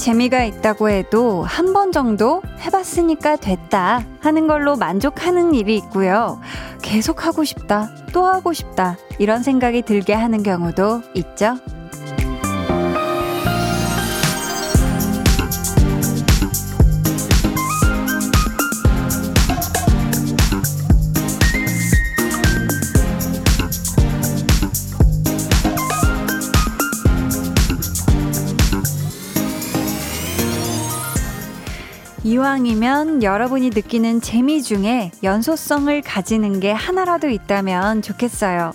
재미가 있다고 해도 한 번 정도 해봤으니까 됐다 하는 걸로 만족하는 일이 있고요. 계속 하고 싶다, 또 하고 싶다, 이런 생각이 들게 하는 경우도 있죠. 이왕이면 여러분이 느끼는 재미 중에 연소성을 가지는 게 하나라도 있다면 좋겠어요.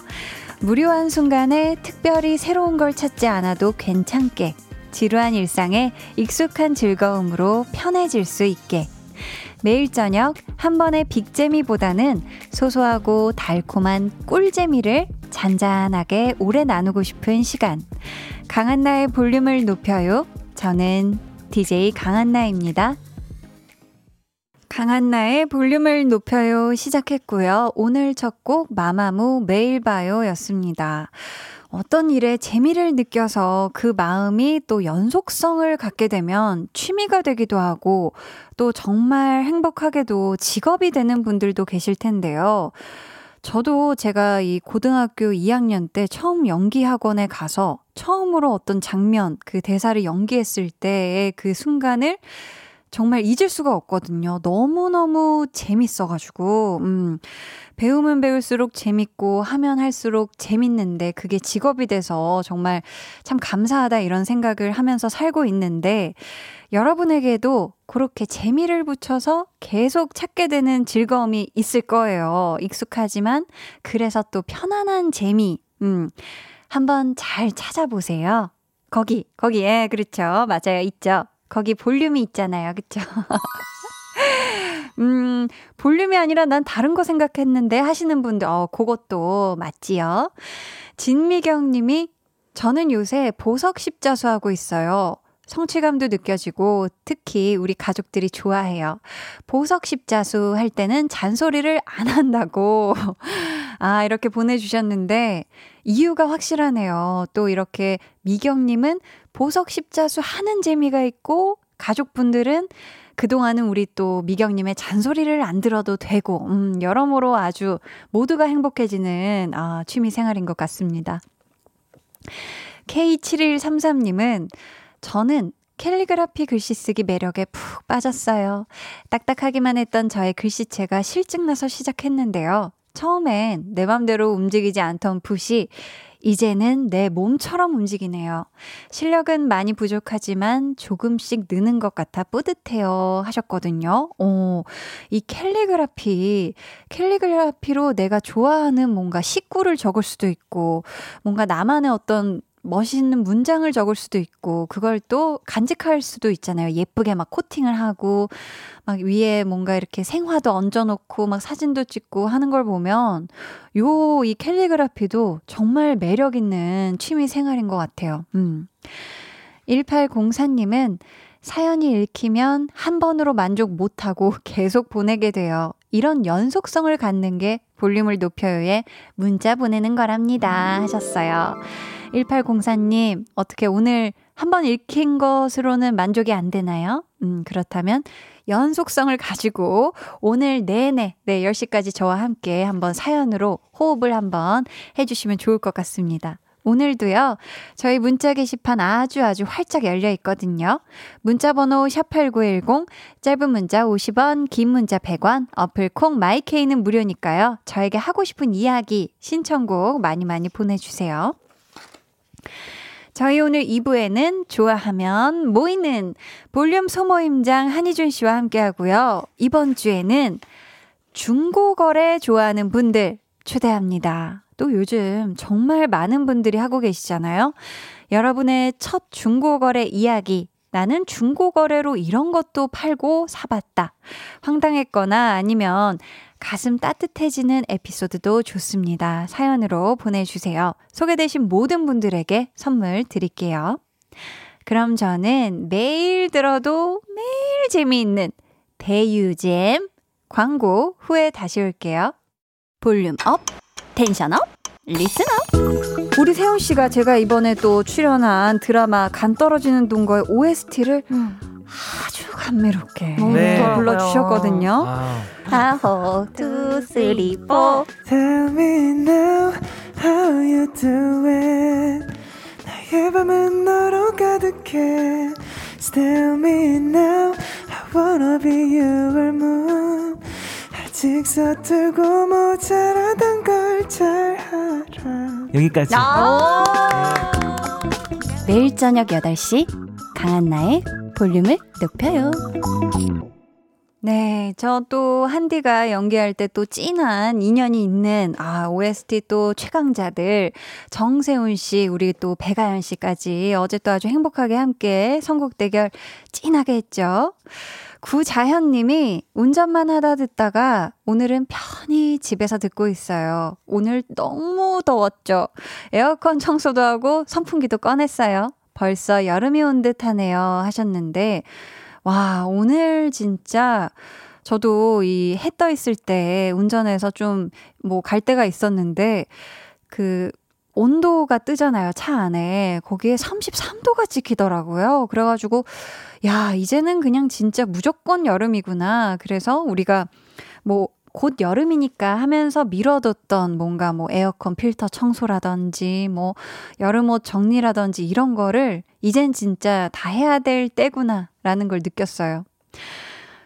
무료한 순간에 특별히 새로운 걸 찾지 않아도 괜찮게 지루한 일상에 익숙한 즐거움으로 편해질 수 있게 매일 저녁 한 번의 빅재미보다는 소소하고 달콤한 꿀재미를 잔잔하게 오래 나누고 싶은 시간. 강한나의 볼륨을 높여요. 저는 DJ 강한나입니다. 강한나의 볼륨을 높여요 시작했고요. 오늘 첫 곡 마마무 매일 봐요 였습니다. 어떤 일에 재미를 느껴서 그 마음이 또 연속성을 갖게 되면 취미가 되기도 하고 또 정말 행복하게도 직업이 되는 분들도 계실 텐데요. 저도 제가 이 고등학교 2학년 때 처음 연기 학원에 가서 처음으로 어떤 장면, 그 대사를 연기했을 때의 그 순간을 정말 잊을 수가 없거든요. 너무너무 재밌어가지고, 음, 배우면 배울수록 재밌고 하면 할수록 재밌는데 그게 직업이 돼서 정말 참 감사하다 이런 생각을 하면서 살고 있는데 여러분에게도 그렇게 재미를 붙여서 계속 찾게 되는 즐거움이 있을 거예요. 익숙하지만 그래서 또 편안한 재미, 음, 한번 잘 찾아보세요. 거기, 거기 에, 그렇죠. 맞아요. 있죠. 거기 볼륨이 있잖아요. 그쵸? 음, 볼륨이 아니라 난 다른 거 생각했는데 하시는 분들, 어, 그것도 맞지요. 진미경 님이 저는 요새 보석 십자수 하고 있어요. 성취감도 느껴지고 특히 우리 가족들이 좋아해요. 보석 십자수 할 때는 잔소리를 안 한다고. 아, 이렇게 보내주셨는데 이유가 확실하네요. 또 이렇게 미경님은 보석 십자수 하는 재미가 있고 가족분들은 그동안은 우리 또 미경님의 잔소리를 안 들어도 되고, 음, 여러모로 아주 모두가 행복해지는, 아, 취미 생활인 것 같습니다. K7133님은 저는 캘리그라피 글씨 쓰기 매력에 푹 빠졌어요. 딱딱하기만 했던 저의 글씨체가 실증나서 시작했는데요. 처음엔 내 맘대로 움직이지 않던 붓이 이제는 내 몸처럼 움직이네요. 실력은 많이 부족하지만 조금씩 느는 것 같아 뿌듯해요. 하셨거든요. 오, 이 캘리그라피, 캘리그라피로 내가 좋아하는 뭔가 식구를 적을 수도 있고, 뭔가 나만의 어떤 멋있는 문장을 적을 수도 있고, 그걸 또 간직할 수도 있잖아요. 예쁘게 막 코팅을 하고, 막 위에 뭔가 이렇게 생화도 얹어놓고, 막 사진도 찍고 하는 걸 보면, 요, 이 캘리그라피도 정말 매력 있는 취미 생활인 것 같아요. 음. 1804님은 사연이 읽히면 한 번으로 만족 못하고 계속 보내게 돼요. 이런 연속성을 갖는 게 볼륨을 높여요에 문자 보내는 거랍니다. 하셨어요. 1804님, 어떻게 오늘 한번 읽힌 것으로는 만족이 안 되나요? 음, 그렇다면 연속성을 가지고 오늘 내내, 네, 10시까지 저와 함께 한번 사연으로 호흡을 한번 해주시면 좋을 것 같습니다. 오늘도요, 저희 문자 게시판 아주 아주 활짝 열려 있거든요. 문자 번호 샵8910, 짧은 문자 50원, 긴 문자 100원, 어플 콩 마이케이는 무료니까요. 저에게 하고 싶은 이야기, 신청곡 많이 많이 보내주세요. 저희 오늘 2부에는 좋아하면 모이는 볼륨 소모임장 한희준 씨와 함께 하고요. 이번 주에는 중고거래 좋아하는 분들 초대합니다. 또 요즘 정말 많은 분들이 하고 계시잖아요. 여러분의 첫 중고거래 이야기 나는 중고거래로 이런 것도 팔고 사봤다. 황당했거나 아니면 가슴 따뜻해지는 에피소드도 좋습니다. 사연으로 보내주세요. 소개되신 모든 분들에게 선물 드릴게요. 그럼 저는 매일 들어도 매일 재미있는 대유잼 광고 후에 다시 올게요. volume up, tension up, listener. 우리 세훈 씨가 제가 이번에 또 출연한 드라마 간 떨어지는 동거의 OST를 음. 아주 감미롭게 네. 또 불러주셨거든요. 아호 two three four Tell me now how you do it 나의 밤은 너로 가득해 Tell me now I wanna be your moon 아직 서툴고 모자라던 걸 잘 알아 여기까지. 매일 저녁 8시 강한나의 볼륨을 높여요 네, 저 또 한디가 연기할 때 또 찐한 인연이 있는 아 OST 또 최강자들 정세훈 씨, 우리 또 배가연 씨까지 어제 또 아주 행복하게 함께 선곡 대결 찐하게 했죠. 구자현 님이 운전만 하다 듣다가 오늘은 편히 집에서 듣고 있어요. 오늘 너무 더웠죠. 에어컨 청소도 하고 선풍기도 꺼냈어요. 벌써 여름이 온 듯하네요 하셨는데 와 오늘 진짜 저도 이 해 떠 있을 때 운전해서 좀 뭐 갈 때가 있었는데 그 온도가 뜨잖아요, 차 안에. 거기에 33도가 찍히더라고요. 그래가지고, 야, 이제는 그냥 진짜 무조건 여름이구나. 그래서 우리가 뭐, 곧 여름이니까 하면서 미뤄뒀던 뭔가 뭐 에어컨 필터 청소라든지 뭐 여름 옷 정리라든지 이런 거를 이젠 진짜 다 해야 될 때구나 라는 걸 느꼈어요.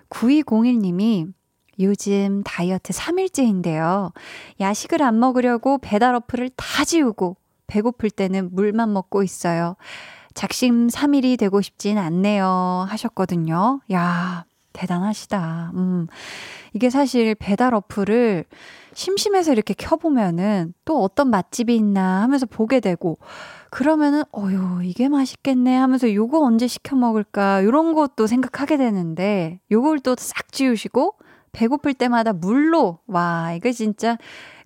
9201님이 요즘 다이어트 3일째인데요. 야식을 안 먹으려고 배달 어플을 다 지우고 배고플 때는 물만 먹고 있어요. 작심 3일이 되고 싶진 않네요. 하셨거든요. 야, 대단하시다. 음. 이게 사실 배달 어플을 심심해서 이렇게 켜보면은 또 어떤 맛집이 있나 하면서 보게 되고, 그러면은, 어휴, 이게 맛있겠네 하면서 요거 언제 시켜 먹을까, 요런 것도 생각하게 되는데, 요걸 또 싹 지우시고, 배고플 때마다 물로 와 이거 진짜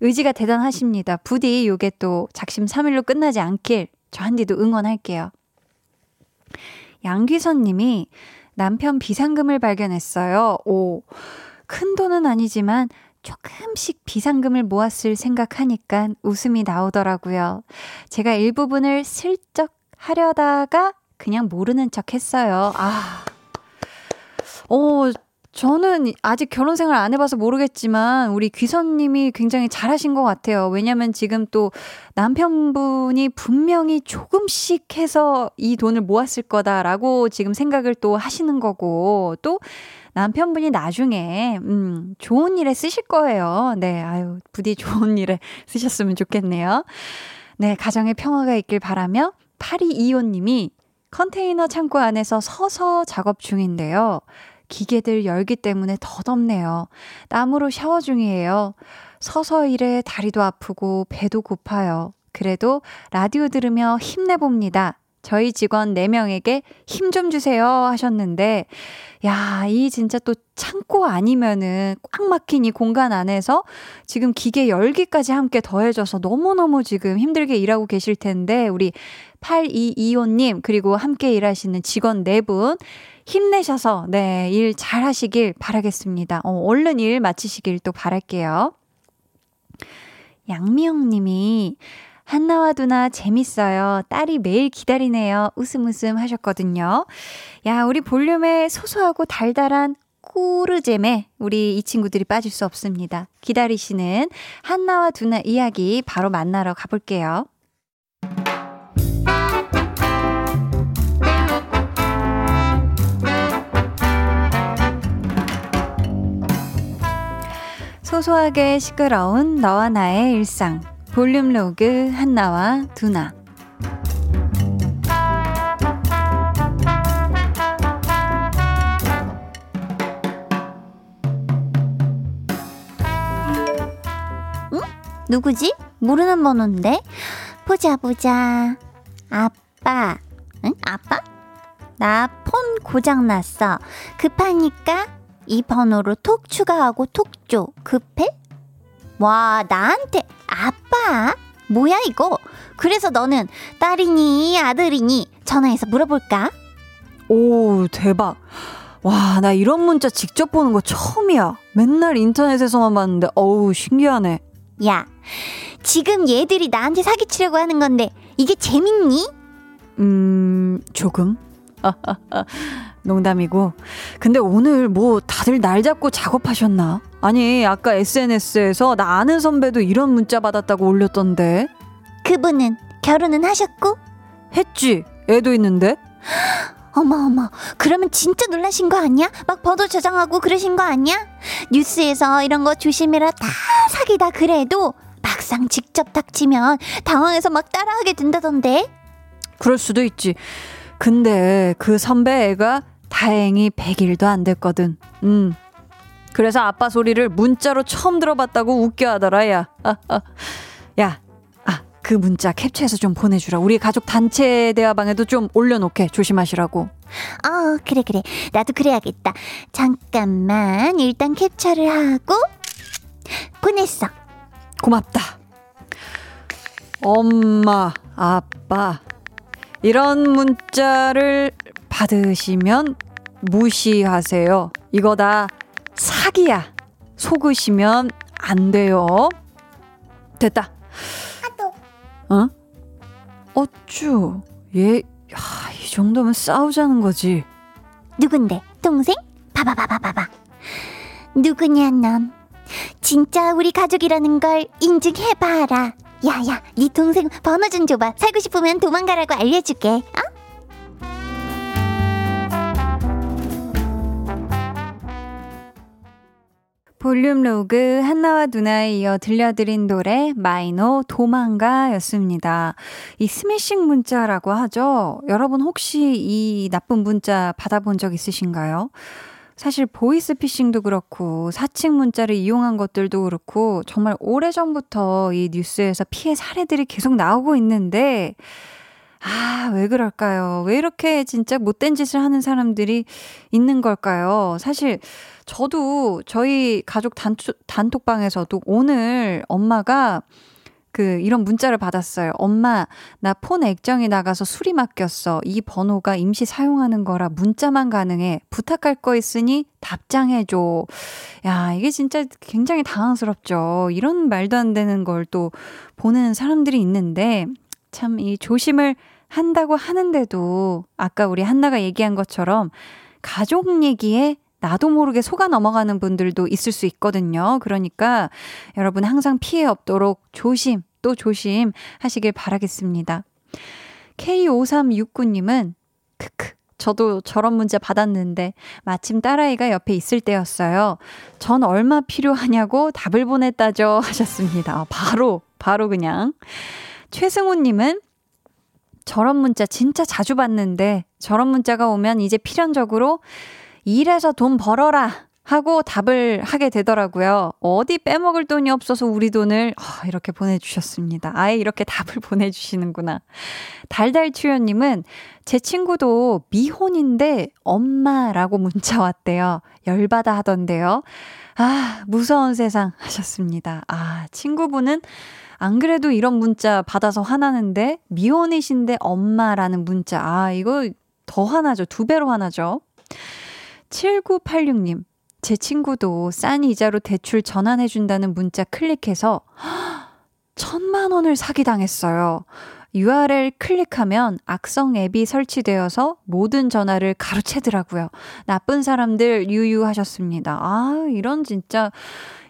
의지가 대단하십니다. 부디 요게 또 작심 3일로 끝나지 않길 저 한디도 응원할게요. 양귀선 님이 남편 비상금을 발견했어요. 오. 큰 돈은 아니지만 조금씩 비상금을 모았을 생각하니까 웃음이 나오더라고요. 제가 일부분을 슬쩍 하려다가 그냥 모르는 척 했어요. 아. 어, 저는 아직 결혼 생활 안 해봐서 모르겠지만 우리 귀선님이 굉장히 잘하신 것 같아요. 왜냐면 지금 또 남편분이 분명히 조금씩 해서 이 돈을 모았을 거다라고 지금 생각을 또 하시는 거고 또 남편분이 나중에 음 좋은 일에 쓰실 거예요. 네, 아유 부디 좋은 일에 쓰셨으면 좋겠네요. 네, 가정의 평화가 있길 바라며 8225님이 컨테이너 창고 안에서 서서 작업 중인데요. 기계들 열기 때문에 더 덥네요. 땀으로 샤워 중이에요. 서서 일해 다리도 아프고 배도 고파요. 그래도 라디오 들으며 힘내봅니다. 저희 직원 4명에게 힘 좀 주세요 하셨는데, 야, 이 진짜 또 창고 아니면은 꽉 막힌 이 공간 안에서 지금 기계 열기까지 함께 더해져서 너무너무 지금 힘들게 일하고 계실 텐데, 우리 8225님, 그리고 함께 일하시는 직원 4분, 힘내셔서, 네, 일 잘 하시길 바라겠습니다. 어, 얼른 일 마치시길 또 바랄게요. 양미영 님이, 한나와 두나 재밌어요. 딸이 매일 기다리네요. 웃음 웃음 하셨거든요. 야, 우리 볼륨에 소소하고 달달한 꾸르잼에 우리 이 친구들이 빠질 수 없습니다. 기다리시는 한나와 두나 이야기 바로 만나러 가볼게요. 소소하게 시끄러운 너와 나의 일상. 볼륨 로그 한나와 두나. 응? 누구지? 모르는 번호인데? 보자, 보자. 아빠. 응? 아빠? 나 폰 고장났어. 급하니까 이 번호로 톡 추가하고 톡 줘. 급해? 와, 나한테 아빠? 뭐야 이거? 그래서 너는 딸이니 아들이니 전화해서 물어볼까? 오, 대박. 와, 나 이런 문자 직접 보는 거 처음이야. 맨날 인터넷에서만 봤는데 어우, 신기하네. 야, 지금 얘들이 나한테 사기치려고 하는 건데 이게 재밌니? 음, 조금. 농담이고. 근데 오늘 뭐 다들 날 잡고 작업하셨나? 아니, 아까 SNS에서 나 아는 선배도 이런 문자 받았다고 올렸던데. 그분은 결혼은 하셨고? 했지. 애도 있는데. 어머 어머 그러면 진짜 놀라신 거 아니야? 막 번호 저장하고 그러신 거 아니야? 뉴스에서 이런 거 조심해라 다 사기다 그래도 막상 직접 닥치면 당황해서 막 따라하게 된다던데 그럴 수도 있지 근데 그 선배 애가 다행히 100일도 안 됐거든 음 그래서 아빠 소리를 문자로 처음 들어봤다고 웃겨 하더라 야 야, 그 문자 캡처해서 좀 보내주라. 우리 가족 단체 대화방에도 좀 올려놓게 조심하시라고. 어, 그래, 그래. 나도 그래야겠다. 잠깐만. 일단 캡처를 하고, 보냈어. 고맙다. 엄마, 아빠. 이런 문자를 받으시면 무시하세요. 이거 다 사기야. 속으시면 안 돼요. 됐다. 어? 어쭈, 얘, 야, 이 정도면 싸우자는 거지. 누군데? 동생? 봐봐봐봐봐봐. 누구냐, 넌? 진짜 우리 가족이라는 걸 인증해봐라. 야야, 네 동생 번호 좀 줘봐. 살고 싶으면 도망가라고 알려줄게. 어? 볼륨 로그 한나와 누나에 이어 들려드린 노래 마이노 도망가였습니다. 이 스매싱 문자라고 하죠. 여러분 혹시 이 나쁜 문자 받아본 적 있으신가요? 사실 보이스피싱도 그렇고 사칭 문자를 이용한 것들도 그렇고 정말 오래전부터 이 뉴스에서 피해 사례들이 계속 나오고 있는데 아, 왜 그럴까요? 왜 이렇게 진짜 못된 짓을 하는 사람들이 있는 걸까요? 사실 저도 저희 가족 단톡, 단톡방에서도 오늘 엄마가 그 이런 문자를 받았어요. 엄마, 나 폰 액정이 나가서 수리 맡겼어. 이 번호가 임시 사용하는 거라 문자만 가능해. 부탁할 거 있으니 답장해 줘. 야, 이게 진짜 굉장히 당황스럽죠. 이런 말도 안 되는 걸 또 보는 사람들이 있는데 참 이 조심을 한다고 하는데도 아까 우리 한나가 얘기한 것처럼 가족 얘기에 나도 모르게 속아 넘어가는 분들도 있을 수 있거든요. 그러니까 여러분 항상 피해 없도록 조심 또 조심 하시길 바라겠습니다. K5369님은 크크 저도 저런 문자 받았는데 마침 딸아이가 옆에 있을 때였어요. 전 얼마 필요하냐고 답을 보냈다죠 하셨습니다. 바로 바로 그냥 최승우님은 저런 문자 진짜 자주 받는데 저런 문자가 오면 이제 필연적으로 일해서 돈 벌어라 하고 답을 하게 되더라고요. 어디 빼먹을 돈이 없어서 우리 돈을 어, 이렇게 보내주셨습니다. 아예 이렇게 답을 보내주시는구나. 달달추연님은 제 친구도 미혼인데 엄마라고 문자 왔대요. 열받아 하던데요. 아, 무서운 세상 하셨습니다. 아, 친구분은 안 그래도 이런 문자 받아서 화나는데 미혼이신데 엄마라는 문자. 아, 이거 더 화나죠. 두 배로 화나죠. 7986님. 제 친구도 싼 이자로 대출 전환해준다는 문자 클릭해서 천만 원을 사기당했어요. URL 클릭하면 악성 앱이 설치되어서 모든 전화를 가로채더라고요. 나쁜 사람들 유유하셨습니다. 아, 이런 진짜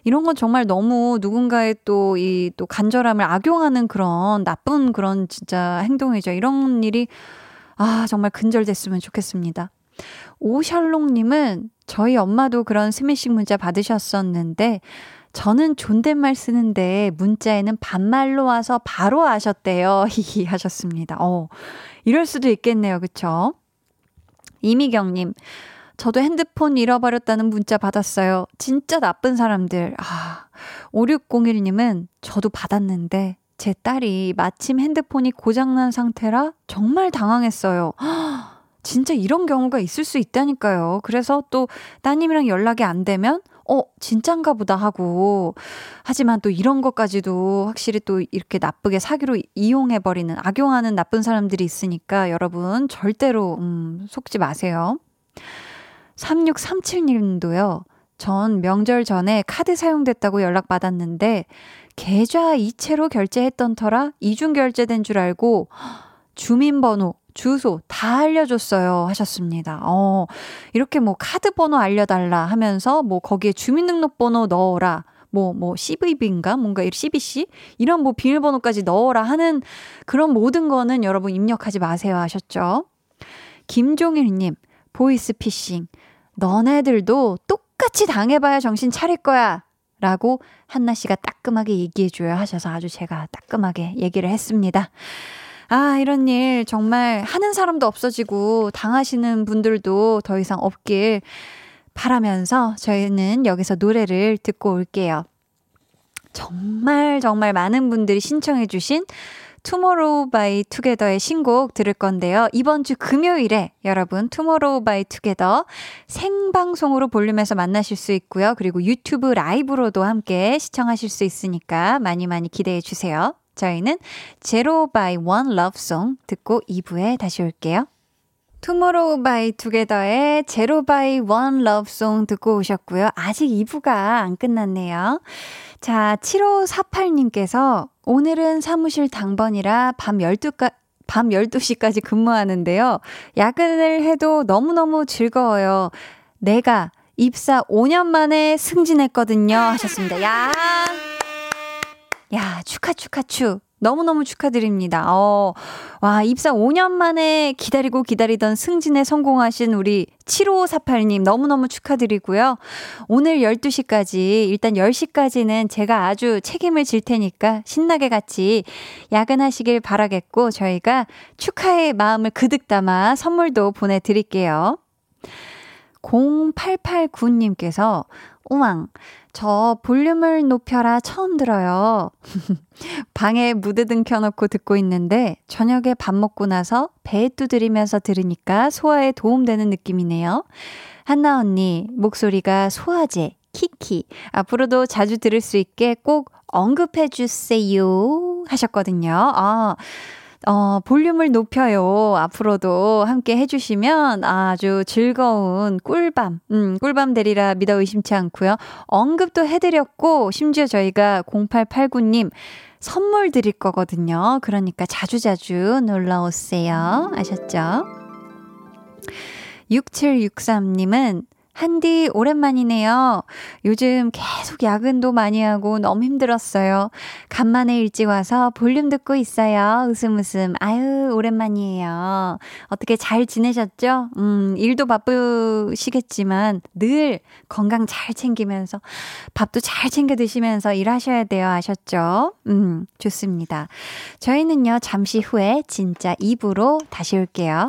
이런 건 정말 너무 누군가의 또 이 또 간절함을 악용하는 그런 나쁜 그런 진짜 행동이죠. 이런 일이 아, 정말 근절됐으면 좋겠습니다. 오셜롱님은 저희 엄마도 그런 스매싱 문자 받으셨었는데 저는 존댓말 쓰는데 문자에는 반말로 와서 바로 아셨대요. 히히 하셨습니다. 어, 이럴 수도 있겠네요. 그쵸? 이미경님, 저도 핸드폰 잃어버렸다는 문자 받았어요. 진짜 나쁜 사람들. 아, 5601님은 저도 받았는데 제 딸이 마침 핸드폰이 고장난 상태라 정말 당황했어요. 진짜 이런 경우가 있을 수 있다니까요. 그래서 또 따님이랑 연락이 안 되면 어, 진짠가 보다 하고. 하지만 또 이런 것까지도 확실히 또 이렇게 나쁘게 사기로 이용해버리는, 악용하는 나쁜 사람들이 있으니까 여러분 절대로, 음, 속지 마세요. 3637님도요. 전 명절 전에 카드 사용됐다고 연락받았는데 계좌 이체로 결제했던 터라 이중 결제된 줄 알고 주민번호, 주소 다 알려줬어요 하셨습니다. 어, 이렇게 뭐 카드 번호 알려달라 하면서 뭐 거기에 주민등록번호 넣어라. 뭐, 뭐, CVB인가? 뭔가 CBC? 이런 뭐 비밀번호까지 넣어라 하는 그런 모든 거는 여러분 입력하지 마세요 하셨죠? 김종일님, 보이스피싱. 너네들도 똑같이 당해봐야 정신 차릴 거야. 라고 한나 씨가 따끔하게 얘기해줘야 하셔서 아주 제가 따끔하게 얘기를 했습니다. 아, 이런 일 정말 하는 사람도 없어지고 당하시는 분들도 더 이상 없길 바라면서 저희는 여기서 노래를 듣고 올게요. 정말 정말 많은 분들이 신청해주신 Tomorrow X Together의 신곡 들을 건데요. 이번 주 금요일에 여러분 Tomorrow X Together 생방송으로 볼륨에서 만나실 수 있고요. 그리고 유튜브 라이브로도 함께 시청하실 수 있으니까 많이 많이 기대해 주세요. 저희는 Zero by One Love Song 듣고 2부에 다시 올게요. Tomorrow X Together의 Zero by One Love Song 듣고 오셨고요. 아직 2부가 안 끝났네요. 자, 7548님께서 오늘은 사무실 당번이라 밤 12가, 밤 12시까지 근무하는데요. 야근을 해도 너무너무 즐거워요. 내가 입사 5년 만에 승진했거든요. 하셨습니다. 야! 야, 축하, 축하, 축. 너무너무 축하드립니다. 어, 와, 입사 5년 만에 기다리고 기다리던 승진에 성공하신 우리 7548님 너무너무 축하드리고요. 오늘 12시까지, 일단 10시까지는 제가 아주 책임을 질 테니까 신나게 같이 야근하시길 바라겠고, 저희가 축하의 마음을 그득 담아 선물도 보내드릴게요. 0889님께서, 우왕, 저 볼륨을 높여라 처음 들어요. 방에 무드등 켜놓고 듣고 있는데 저녁에 밥 먹고 나서 배에 두드리면서 들으니까 소화에 도움되는 느낌이네요. 한나 언니 목소리가 소화제 키키 앞으로도 자주 들을 수 있게 꼭 언급해 주세요 하셨거든요. 아 어, 볼륨을 높여요. 앞으로도 함께 해주시면 아주 즐거운 꿀밤, 음, 꿀밤 되리라 믿어 의심치 않고요. 언급도 해드렸고, 심지어 저희가 0889님 선물 드릴 거거든요. 그러니까 자주자주 놀러 오세요. 아셨죠? 6763님은 한디 오랜만이네요. 요즘 계속 야근도 많이 하고 너무 힘들었어요. 간만에 일찍 와서 볼륨 듣고 있어요. 웃음 웃음. 아유, 오랜만이에요. 어떻게 잘 지내셨죠? 음, 일도 바쁘시겠지만 늘 건강 잘 챙기면서 밥도 잘 챙겨 드시면서 일하셔야 돼요. 아셨죠? 음, 좋습니다. 저희는요, 잠시 후에 진짜 입으로 다시 올게요.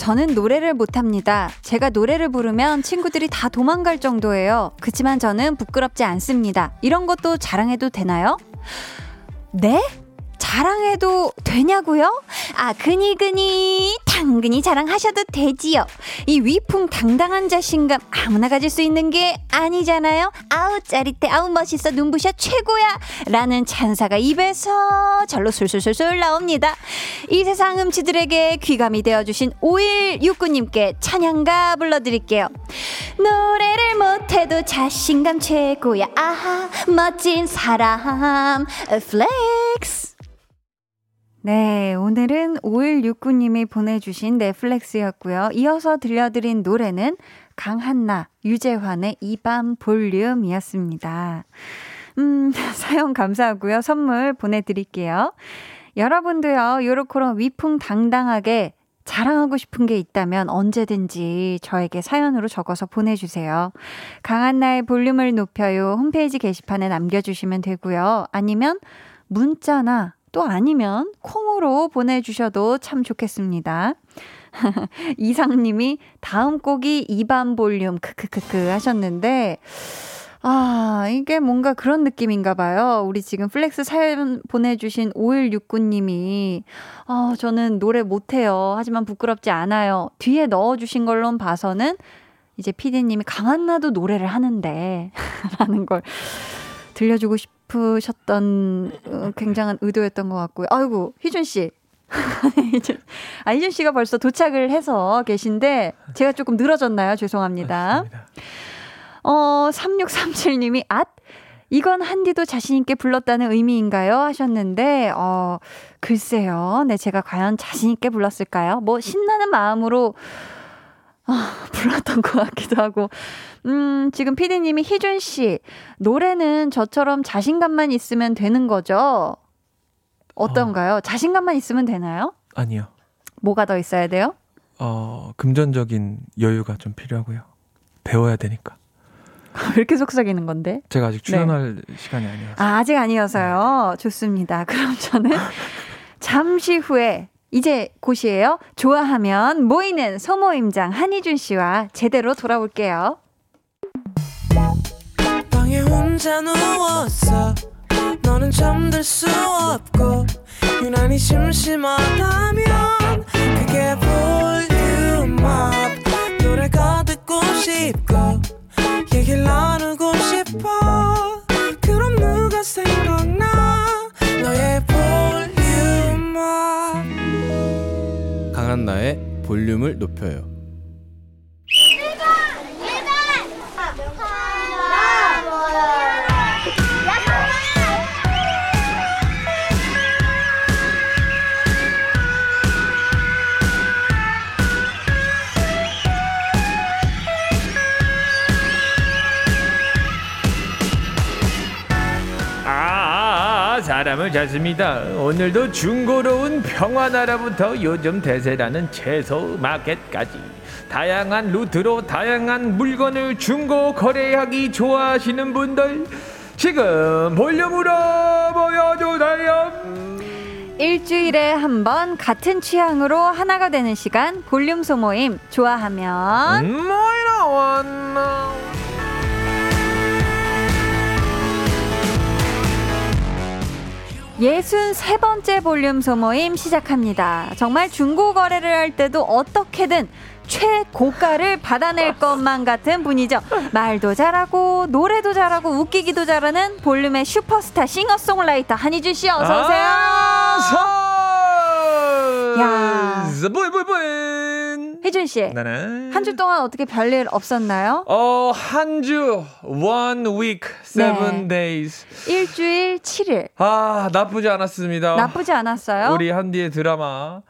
저는 노래를 못합니다. 제가 노래를 부르면 친구들이 다 도망갈 정도예요. 그치만 저는 부끄럽지 않습니다. 이런 것도 자랑해도 되나요? 네? 자랑해도 되냐고요? 아, 그니그니 당근이 자랑하셔도 되지요. 이 위풍 당당한 자신감 아무나 가질 수 있는 게 아니잖아요. 아우 짜릿해, 아우 멋있어, 눈부셔 최고야. 라는 찬사가 입에서 절로 술술술술 나옵니다. 이 세상 음치들에게 귀감이 되어주신 5169님께 찬양가 불러드릴게요. 노래를 못해도 자신감 최고야. 아하, 멋진 사람. flex. 네, 오늘은 5169님이 보내주신 네 flex였고요. 이어서 들려드린 노래는 강한나, 유재환의 이 밤 볼륨이었습니다. 음, 사연 감사하고요. 선물 보내드릴게요. 여러분도요, 요렇게런 위풍당당하게 자랑하고 싶은 게 있다면 언제든지 저에게 사연으로 적어서 보내주세요. 강한나의 볼륨을 높여요. 홈페이지 게시판에 남겨주시면 되고요. 아니면 문자나 또 아니면 콩으로 보내주셔도 참 좋겠습니다. 이상님이 다음 곡이 이 밤 볼륨 크크크크 하셨는데 아, 이게 뭔가 그런 느낌인가 봐요. 우리 지금 flex 사연 보내주신 5169님이, 어, 저는 노래 못해요. 하지만 부끄럽지 않아요. 뒤에 넣어주신 걸로 봐서는 이제 피디님이 강한나도 노래를 하는데, 라는 걸 들려주고 싶 으셨던 어, 굉장한 의도였던 것 같고요. 아이고, 희준 씨. 아, 희준 씨가 벌써 도착을 해서 계신데, 제가 조금 늘어졌나요? 죄송합니다. 어, 3637님이, 앗! 이건 한디도 자신있게 불렀다는 의미인가요? 하셨는데, 어, 글쎄요. 네, 제가 과연 자신있게 불렀을까요? 뭐, 신나는 마음으로, 아, 불렀던 것 같기도 하고. 음, 지금 피디님이 희준씨, 노래는 저처럼 자신감만 있으면 되는 거죠? 어떤가요? 어. 자신감만 있으면 되나요? 아니요. 뭐가 더 있어야 돼요? 어, 금전적인 여유가 좀 필요하고요. 배워야 되니까. 왜 이렇게 속삭이는 건데? 제가 아직 출연할 네. 시간이 아니어서. 아, 아직 아니어서요. 네. 좋습니다. 그럼 저는 잠시 후에 이제 곧이에요. 좋아하면 모이는 소모임장 한희준 씨와 제대로 돌아올게요. 강한나의 볼륨을 높여요 사람을 찾습니다. 오늘도 중고로운 평화나라부터 요즘 대세라는 채소 마켓까지 다양한 루트로 다양한 물건을 중고 거래하기 좋아하시는 분들 지금 볼륨으로 보여주세요. 일주일에 한 번 같은 취향으로 하나가 되는 시간 볼륨 소모임 좋아하면 음, 뭐이라 왔나 63번째 볼륨 소모임 시작합니다. 정말 중고 거래를 할 때도 어떻게든 최고가를 받아낼 것만 같은 분이죠. 말도 잘하고 노래도 잘하고 웃기기도 잘하는 볼륨의 슈퍼스타 싱어송라이터 한희준 씨 어서 오세요. 아, 야, 혜준 씨. 한주 동안 어떻게 별일 없었나요? 어, 한 주, one week, seven 네. days. 일주일 7일. 아, 나쁘지 않았습니다. 나쁘지 않았어요? 우리 한디의 드라마,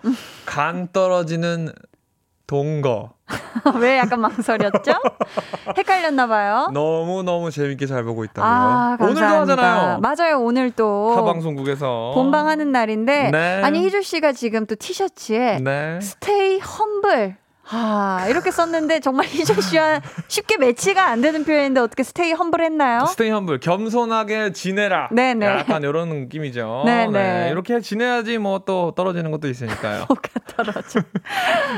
간 떨어지는 동거. 왜 약간 망설였죠? 헷갈렸나 봐요. 너무 너무 재밌게 잘 보고 있다고요. 아, 오늘도 하잖아요. 맞아요. 오늘 또 타방송국에서 본방하는 날인데 네. 아니 희주 씨가 지금 또 티셔츠에 네. 스테이 험블 아, 이렇게 썼는데 정말 희준 씨와 쉽게 매치가 안 되는 표현인데 어떻게 스테이 험블 했나요? 스테이 humble. 겸손하게 지내라. 네네. 약간 이런 느낌이죠. 네네. 네. 이렇게 지내야지 뭐 또 떨어지는 것도 있으니까요. 뭐가 떨어져.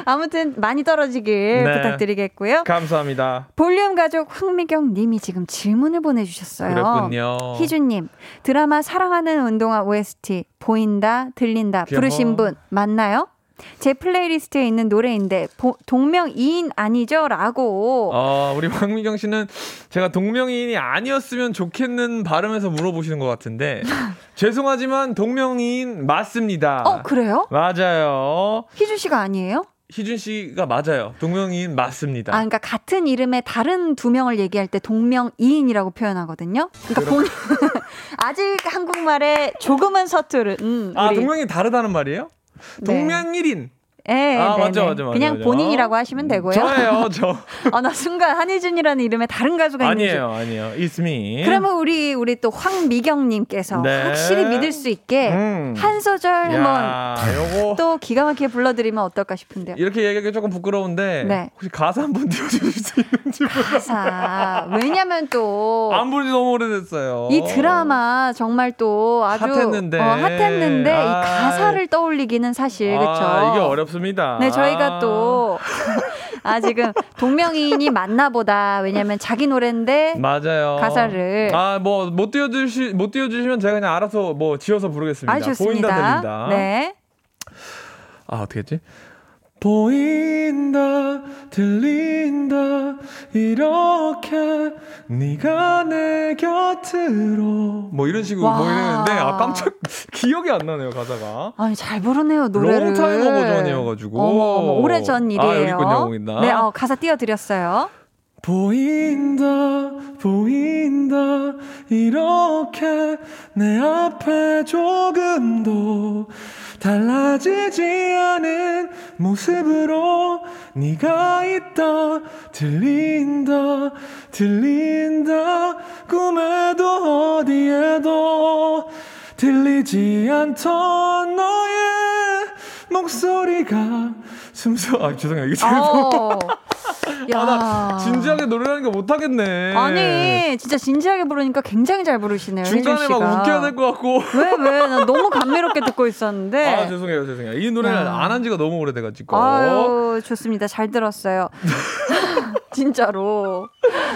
아무튼 많이 떨어지길 네. 부탁드리겠고요. 감사합니다. 볼륨 가족 황미경 님이 지금 질문을 보내주셨어요. 그랬군요. 희준님, 드라마 사랑하는 은동아 OST 보인다, 들린다 부르신 분 맞나요? 제 playlist에 있는 노래인데 보, 동명이인 아니죠? 라고. 어, 우리 황미경 씨는 제가 동명이인이 아니었으면 좋겠는 발음에서 물어보시는 것 같은데 죄송하지만 동명이인 맞습니다. 어, 그래요? 맞아요. 희준 씨가 아니에요? 희준 씨가 맞아요. 동명이인 맞습니다. 아, 그러니까 같은 이름의 다른 두 명을 얘기할 때 동명이인이라고 표현하거든요. 그러니까 본 아직 한국말에 조금은 서투른. 음, 아, 동명이 다르다는 말이에요? 네. 동명일인. 네, 아, 네, 맞죠, 네. 맞죠, 맞죠. 그냥 맞죠. 본인이라고 하시면 되고요. 저예요, 저. 아, 나 순간 한희준이라는 이름에 다른 가수가 아니에요, 아니에요. It's me. 그러면 우리, 우리 또 황미경님께서 네. 확실히 믿을 수 있게 음. 한 소절 야, 한번. 또 기가 막히게 불러드리면 어떨까 싶은데요. 이렇게 얘기하기 조금 부끄러운데 네. 혹시 가사 한번 띄워주실 수 있는지 가사. 왜냐면 또. 안 부른 지 너무 오래됐어요. 이 드라마 정말 또 아주. 핫했는데. 어, 핫했는데 아. 이 가사를 떠올리기는 사실. 아, 이게 어렵 좋습니다. 네, 저희가 또, 아, 지금 동명이인이 맞나보다. 왜냐면 자기 노래인데. 맞아요. 가사를. 아, 뭐, 못 띄워주시, 못 띄워주시면 제가 그냥 알아서 뭐 지어서 부르겠습니다. 아, 좋습니다. 보인다, 들린다. 네. 아, 어떻게 했지? 보인다 들린다 이렇게 네가 내 곁으로. 뭐 이런 식으로 와. 뭐 이랬는데 아 깜짝 기억이 안 나네요 가사가. 아니 잘 부르네요 노래를. 롱타임 버전이어가지고. 어머, 어머 오래전 일이에요 아, 여기 있군요 네 어, 가사 띄워드렸어요 보인다 보인다. 이렇게 내 앞에 조금도 달라지지 않은 모습으로 네가 있다. 들린다 들린다. 꿈에도 어디에도 들리지 않던 너의 목소리가 숨소 아 죄송해요. 이게 어. 야. 아, 나 진지하게 노래하는 거 못하겠네. 아니, 진짜 진지하게 부르니까 굉장히 잘 부르시네요. 중간에 막 웃겨야 될 것 같고. 왜, 왜? 나 너무 감미롭게 듣고 있었는데. 아, 죄송해요, 죄송해요. 이 노래를 안한 지가 너무 오래돼가지고. 아유, 좋습니다. 잘 들었어요. 진짜로.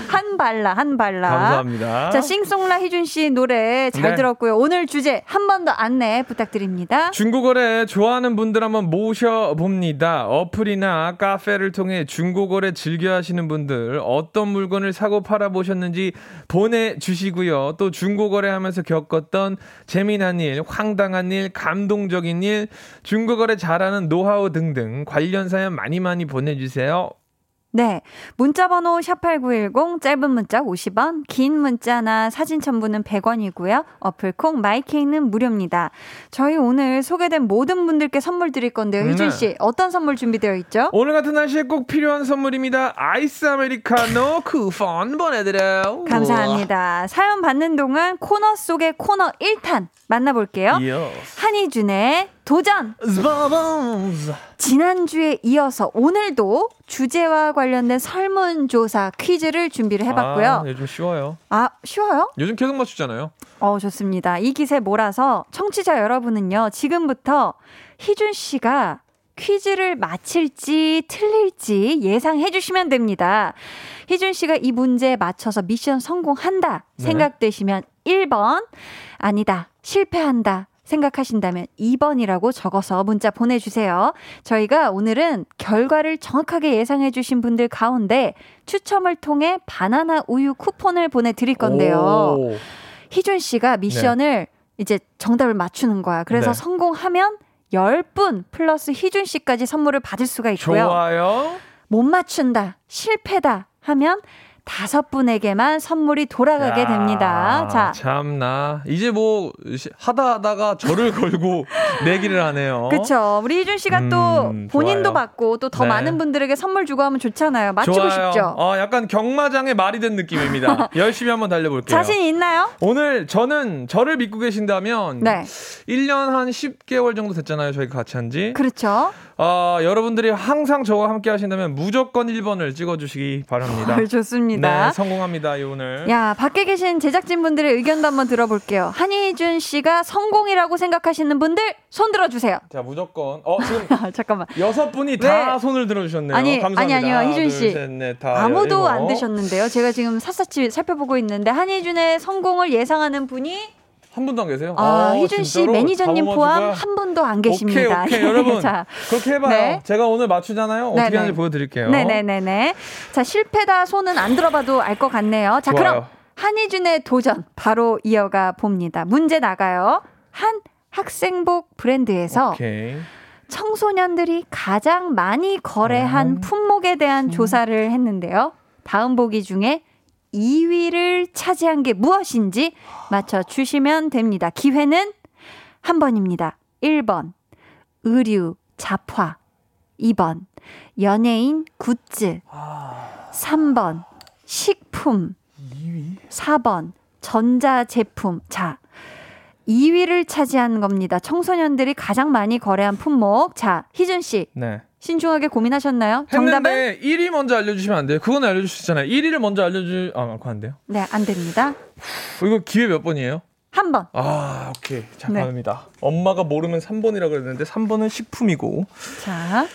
한 발라, 한 발라. 감사합니다. 자, 싱송라 희준 씨 노래 잘 네. 들었고요. 오늘 주제 한 번 더 안내 부탁드립니다. 중국어래 좋아하는 분들 한번 모셔봅니다. 어플이나 카페를 통해 중국어래 즐겨 하시는 분들 어떤 물건을 사고 팔아 보셨는지 보내주시고요. 또 중국어래 하면서 겪었던 재미난 일, 황당한 일, 감동적인 일, 중국어래 잘하는 노하우 등등 관련 사연 많이 많이 보내주세요. 네. 문자번호 샵8910, 짧은 문자 50원, 긴 문자나 사진 첨부는 100원이고요. 어플콩, 마이케이는 무료입니다. 저희 오늘 소개된 모든 분들께 선물 드릴 건데요. 네. 희준씨, 어떤 선물 준비되어 있죠? 오늘 같은 날씨에 꼭 필요한 선물입니다. 아이스 아메리카노 쿠폰 보내드려요. 감사합니다. 사연 받는 동안 코너 속의 코너 1탄 만나볼게요. Yes. 한희준의 도전! 지난주에 이어서 오늘도 주제와 관련된 설문조사 퀴즈를 준비를 해봤고요. 아, 요즘 쉬워요. 아, 쉬워요? 요즘 계속 맞추잖아요. 어, 좋습니다. 이 기세 몰아서 청취자 여러분은요, 지금부터 희준 씨가 퀴즈를 맞힐지 틀릴지 예상해 주시면 됩니다. 희준 씨가 이 문제에 맞춰서 미션 성공한다 생각되시면 네. 1번, 아니다, 실패한다. 생각하신다면 2번이라고 적어서 문자 보내주세요. 저희가 오늘은 결과를 정확하게 예상해주신 분들 가운데 추첨을 통해 바나나 우유 쿠폰을 보내드릴 건데요. 오. 희준 씨가 미션을 네. 이제 정답을 맞추는 거야. 그래서 네. 성공하면 10분 플러스 희준 씨까지 선물을 받을 수가 있고요. 좋아요. 못 맞춘다, 실패다 하면 다섯 분에게만 선물이 돌아가게 야, 됩니다. 자. 참나. 이제 뭐, 하다 하다가 저를 걸고 내기를 하네요. 그쵸. 우리 희준 씨가 음, 또 본인도 좋아요. 받고 또더 네. 많은 분들에게 선물 주고 하면 좋잖아요. 맞추고 좋아요. 싶죠? 어, 약간 경마장의 말이 된 느낌입니다. 열심히 한번 달려볼게요. 자신 있나요? 오늘 저는 저를 믿고 계신다면. 네. 1년 한 10개월 정도 됐잖아요. 저희가 같이 한 지. 그렇죠. 어, 여러분들이 항상 저와 함께 하신다면 무조건 1번을 찍어주시기 바랍니다. 좋습니다. 네, 성공합니다, 오늘. 야, 밖에 계신 제작진분들의 의견도 한번 들어볼게요. 한희준 씨가 성공이라고 생각하시는 분들 손 들어주세요. 자, 무조건. 어, 지금. 잠깐만. 여섯 분이 다 왜? 손을 들어주셨네요. 아니, 감사합니다. 아니, 아니요, 희준 씨. 셋, 넷, 다 아무도 안 드셨는데요. 제가 지금 샅샅이 살펴보고 있는데 한희준의 성공을 예상하는 분이 한 분도 안 계세요? 아, 아 희준 씨 매니저님 포함 한 분도 안 계십니다. 오케이, 오케이. 여러분. 자, 그렇게 해봐요. 네. 제가 오늘 맞추잖아요. 어떻게 네네. 하는지 보여드릴게요. 네네네네. 자, 실패다 손은 안 들어봐도 알 것 같네요. 자, 좋아요. 그럼 한희준의 도전 바로 이어가 봅니다. 문제 나가요. 한 학생복 브랜드에서 오케이. 청소년들이 가장 많이 거래한 품목에 대한 조사를 했는데요. 다음 보기 중에 2위를 차지한 게 무엇인지 맞춰 주시면 됩니다. 기회는 한 번입니다. 1번 의류, 잡화. 2번 연예인 굿즈. 3번 식품. 4번 전자제품. 자, 2위를 차지한 겁니다. 청소년들이 가장 많이 거래한 품목. 자, 희준 씨. 네. 신중하게 고민하셨나요? 정답은? 했는데 1위 먼저 알려주시면 안 돼요? 그건 알려줄 수 있잖아요. 1위를 먼저 알려주, 아, 그거 안 돼요? 네, 안 됩니다. 이거 기회 몇 번이에요? 한 번. 아, 오케이. 자, 네. 갑니다. 엄마가 모르면 3번이라고 그랬는데 3번은 식품이고. 자,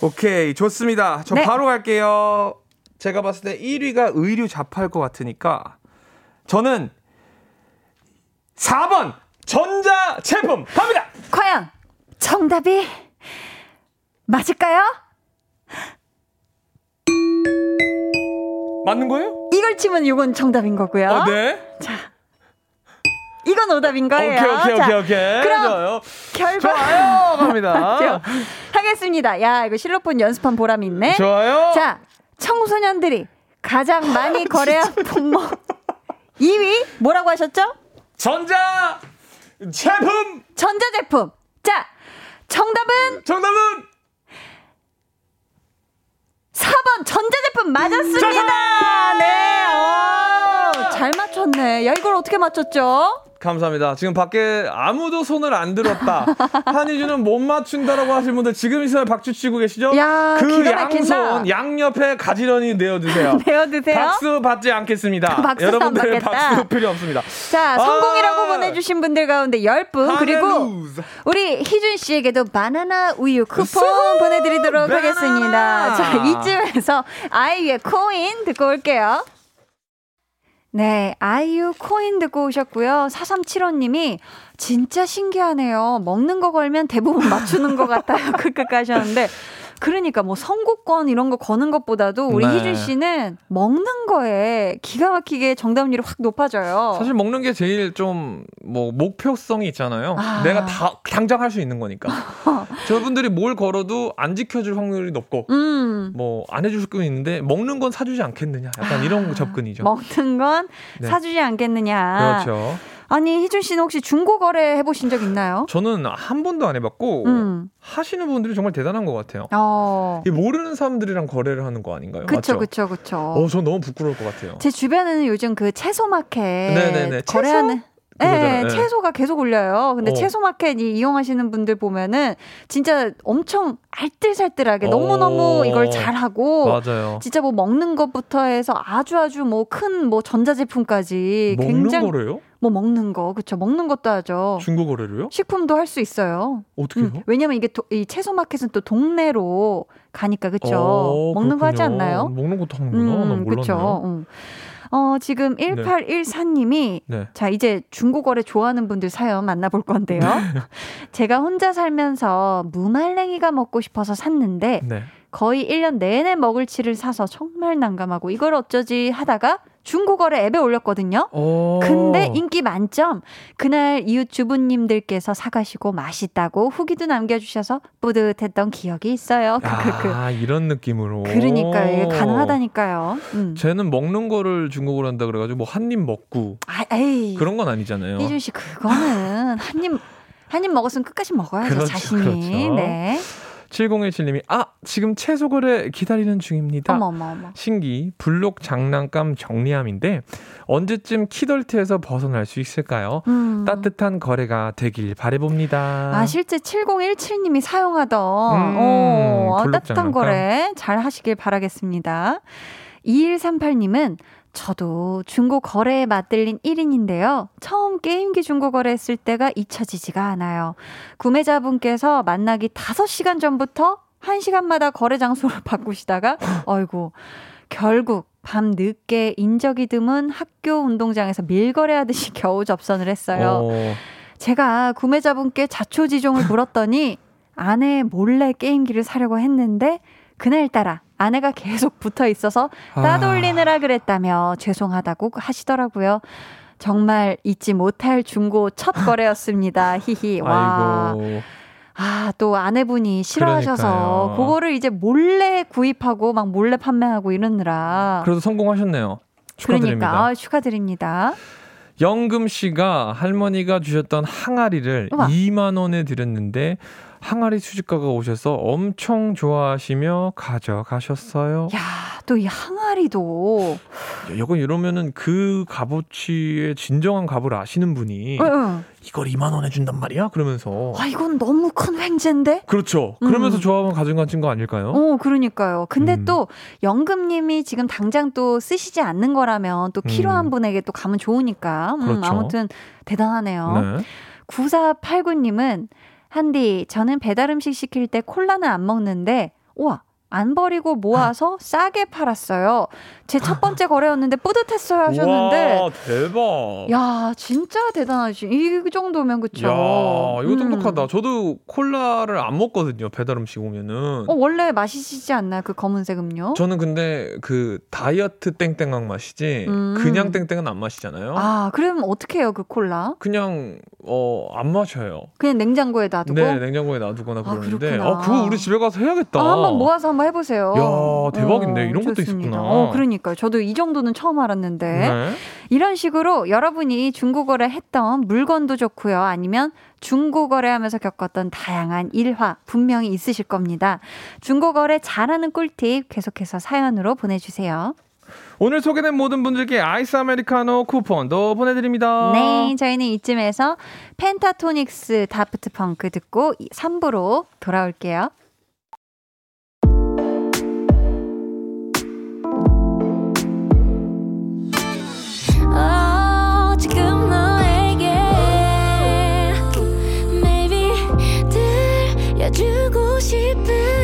오케이. 좋습니다. 저 네. 바로 갈게요. 제가 봤을 때 1위가 의류 잡화일 것 같으니까 저는 4번 전자 제품 갑니다. 과연 정답이 맞을까요? 맞는 거예요? 이걸 치면 이건 정답인 거고요. 어, 네. 이건 오답인 거예요. 오케이, 오케이, 자, 오케이, 오케이. 그럼 좋아요. 결과 좋아요. 갑니다. 하겠습니다. 야, 이거 실로폰 연습한 보람 있네. 좋아요. 자, 청소년들이 가장 많이 거래한 품목 2위 뭐라고 하셨죠? 전자 제품 전자 제품. 자, 정답은 정답은 4번 전자제품 맞았습니다. 네. 오, 잘 맞췄네. 야, 이걸 어떻게 맞췄죠? 감사합니다. 지금 밖에 아무도 손을 안 들었다. 한희주는 못 맞춘다라고 하시는 분들 지금 이 순간 박수 치고 계시죠? 야, 그. 양손 양옆에 가지런히 내어주세요. 내어드세요. 박수 받지 않겠습니다. 박수 안 여러분들. 박수 필요 없습니다. 자, 성공이라고 아. 보내주신 분들 가운데 10분, 그리고. 우리 희준 씨에게도 바나나 우유 쿠폰 보내드리도록 바나나. 하겠습니다. 자, 이쯤에서 아이유의 코인 듣고 올게요. 네, 아이유 코인 듣고 오셨고요. 4375님이 진짜 신기하네요. 먹는 거 걸면 대부분 맞추는 것 같아요. 크크크 하셨는데. 그러니까 뭐 선곡권 이런 거 거는 것보다도 우리 네. 희준 씨는 먹는 거에 기가 막히게 정답률이 확 높아져요. 사실 먹는 게 제일 좀 뭐 목표성이 있잖아요. 아. 내가 다 당장 할 수 있는 거니까. 저분들이 뭘 걸어도 안 지켜줄 확률이 높고 음. 뭐안 해줄 수도 있는데 먹는 건 사주지 않겠느냐. 약간 이런 접근이죠. 먹는 건 네. 사주지 않겠느냐. 그렇죠. 아니 희준 씨는 혹시 중고 거래 해보신 적 있나요? 저는 한 번도 안 해봤고 음. 하시는 분들이 정말 대단한 것 같아요. 어. 이 모르는 사람들이랑 거래를 하는 거 아닌가요? 맞죠? 그쵸 그쵸. 어, 전 너무 부끄러울 것 같아요. 제 주변에는 요즘 그 채소 마켓 네네네. 거래하는 네, 그 거잖아요. 네. 채소가 계속 올려요. 근데 어. 채소 마켓 이 이용하시는 분들 보면은 진짜 엄청 알뜰살뜰하게 너무너무 어. 이걸 잘하고 맞아요. 진짜 뭐 먹는 것부터 해서 아주 아주 뭐 큰뭐 전자제품까지 먹는 굉장히 거래요? 뭐 먹는 거 그쵸 먹는 것도 하죠. 중고 거래로요? 식품도 할 수 있어요. 어떻게 해요? 음, 왜냐면 이게 도- 이 채소 마켓은 또 동네로 가니까 그쵸 어, 먹는 거 하지 그렇군요. 않나요? 먹는 것도 하는구나. 난 몰랐네요. 그쵸. 음. 어, 지금 1814님이 네. 자, 이제 중고거래 좋아하는 분들 사연 만나볼 건데요. 제가 혼자 살면서 무말랭이가 먹고 싶어서 샀는데 네. 거의 1년 내내 먹을 치를 사서 정말 난감하고 이걸 어쩌지 하다가 중고거래 앱에 올렸거든요. 어. 근데 인기 만점. 그날 이웃 주부님들께서 사가시고 맛있다고 후기도 남겨주셔서 뿌듯했던 기억이 있어요. 아, 이런 느낌으로. 그러니까요. 이게 가능하다니까요. 음. 쟤는 먹는 거를 중국어로 한다 그래가지고 뭐 한 입 먹고 아. 그런 건 아니잖아요. 희준 씨 그거는 한 입 한 입 먹었으면 끝까지 먹어야죠 그렇죠, 자신이. 그렇죠. 네. 7017님이 아 지금 채소 거래 기다리는 중입니다. 어머 어머 어머. 신기 블록 장난감 정리함인데 언제쯤 키덜트에서 벗어날 수 있을까요? 음. 따뜻한 거래가 되길 바래봅니다. 아 실제 7017님이 사용하던 음, 어, 블록 따뜻한 장난감. 거래 잘 하시길 바라겠습니다. 2138님은 저도 중고 거래에 맞들린 1인인데요. 처음 게임기 중고 거래했을 때가 잊혀지지가 않아요. 구매자분께서 만나기 5시간 전부터 1시간마다 거래 장소를 바꾸시다가 어이구 결국 밤 늦게 인적이 드문 학교 운동장에서 밀거래하듯이 겨우 접선을 했어요. 어, 제가 구매자분께 자초지종을 물었더니 아내 몰래 게임기를 사려고 했는데 그날따라 아내가 계속 붙어 있어서 아. 따돌리느라 그랬다며 죄송하다고 하시더라고요. 정말 잊지 못할 중고 첫 거래였습니다. 히히. 와. 아이고 아, 또 아내분이 싫어하셔서 그러니까요. 그거를 이제 몰래 구입하고 막 몰래 판매하고 이러느라. 그래도 성공하셨네요. 축하드립니다. 그러니까 아, 축하드립니다. 영금 씨가 할머니가 주셨던 항아리를 우와. 2만 원에 드렸는데 항아리 수집가가 오셔서 엄청 좋아하시며 가져가셨어요. 야, 또 이 항아리도. 이건 이러면은 그 값어치의 진정한 값을 아시는 분이 응, 응. 이걸 2만 원에 준단 말이야? 그러면서 아, 이건 너무 큰 횡재인데? 그렇죠. 그러면서 음. 조합은 가져가신 거 아닐까요? 어, 그러니까요. 근데 음. 또 영금님이 지금 당장 또 쓰시지 않는 거라면 또 필요한 음. 분에게 또 가면 좋으니까. 음, 그렇죠. 아무튼 대단하네요. 네. 9489님은 한디, 저는 배달 음식 시킬 때 콜라는 안 먹는데, 우와, 안 버리고 모아서 싸게 팔았어요. 제 첫 번째 거래였는데 뿌듯했어요 하셨는데, 와, 대박. 야, 진짜 대단하시. 이 정도면 그쵸? 야, 이거 음. 똑똑하다. 저도 콜라를 안 먹거든요. 배달 음식 오면은. 어, 원래 마시지 않나요? 그 검은색 음료? 저는 근데 그 다이어트 땡땡한 맛이지 음. 그냥 땡땡은 안 마시잖아요. 아, 그럼 어떻게 해요, 그 콜라? 그냥 어 안 마셔요. 그냥 냉장고에 놔두고? 네, 냉장고에 놔두거나 아, 그러는데 그렇구나. 어 그거 우리 집에 가서 해야겠다. 아, 한번 모아서 한번 해보세요. 야, 대박인데. 이런 것도 좋습니다. 있었구나. 어, 그러니까요. 저도 이 정도는 처음 알았는데. 네. 이런 식으로 여러분이 중고거래 했던 물건도 좋고요. 아니면 중고거래 하면서 겪었던 다양한 일화 분명히 있으실 겁니다. 중고거래 잘하는 꿀팁 계속해서 사연으로 보내주세요. 오늘 소개된 모든 분들께 아이스 아메리카노 쿠폰도 보내드립니다. 네, 저희는 이쯤에서 펜타토닉스 다프트 펑크 듣고 3부로 돌아올게요. 들려주고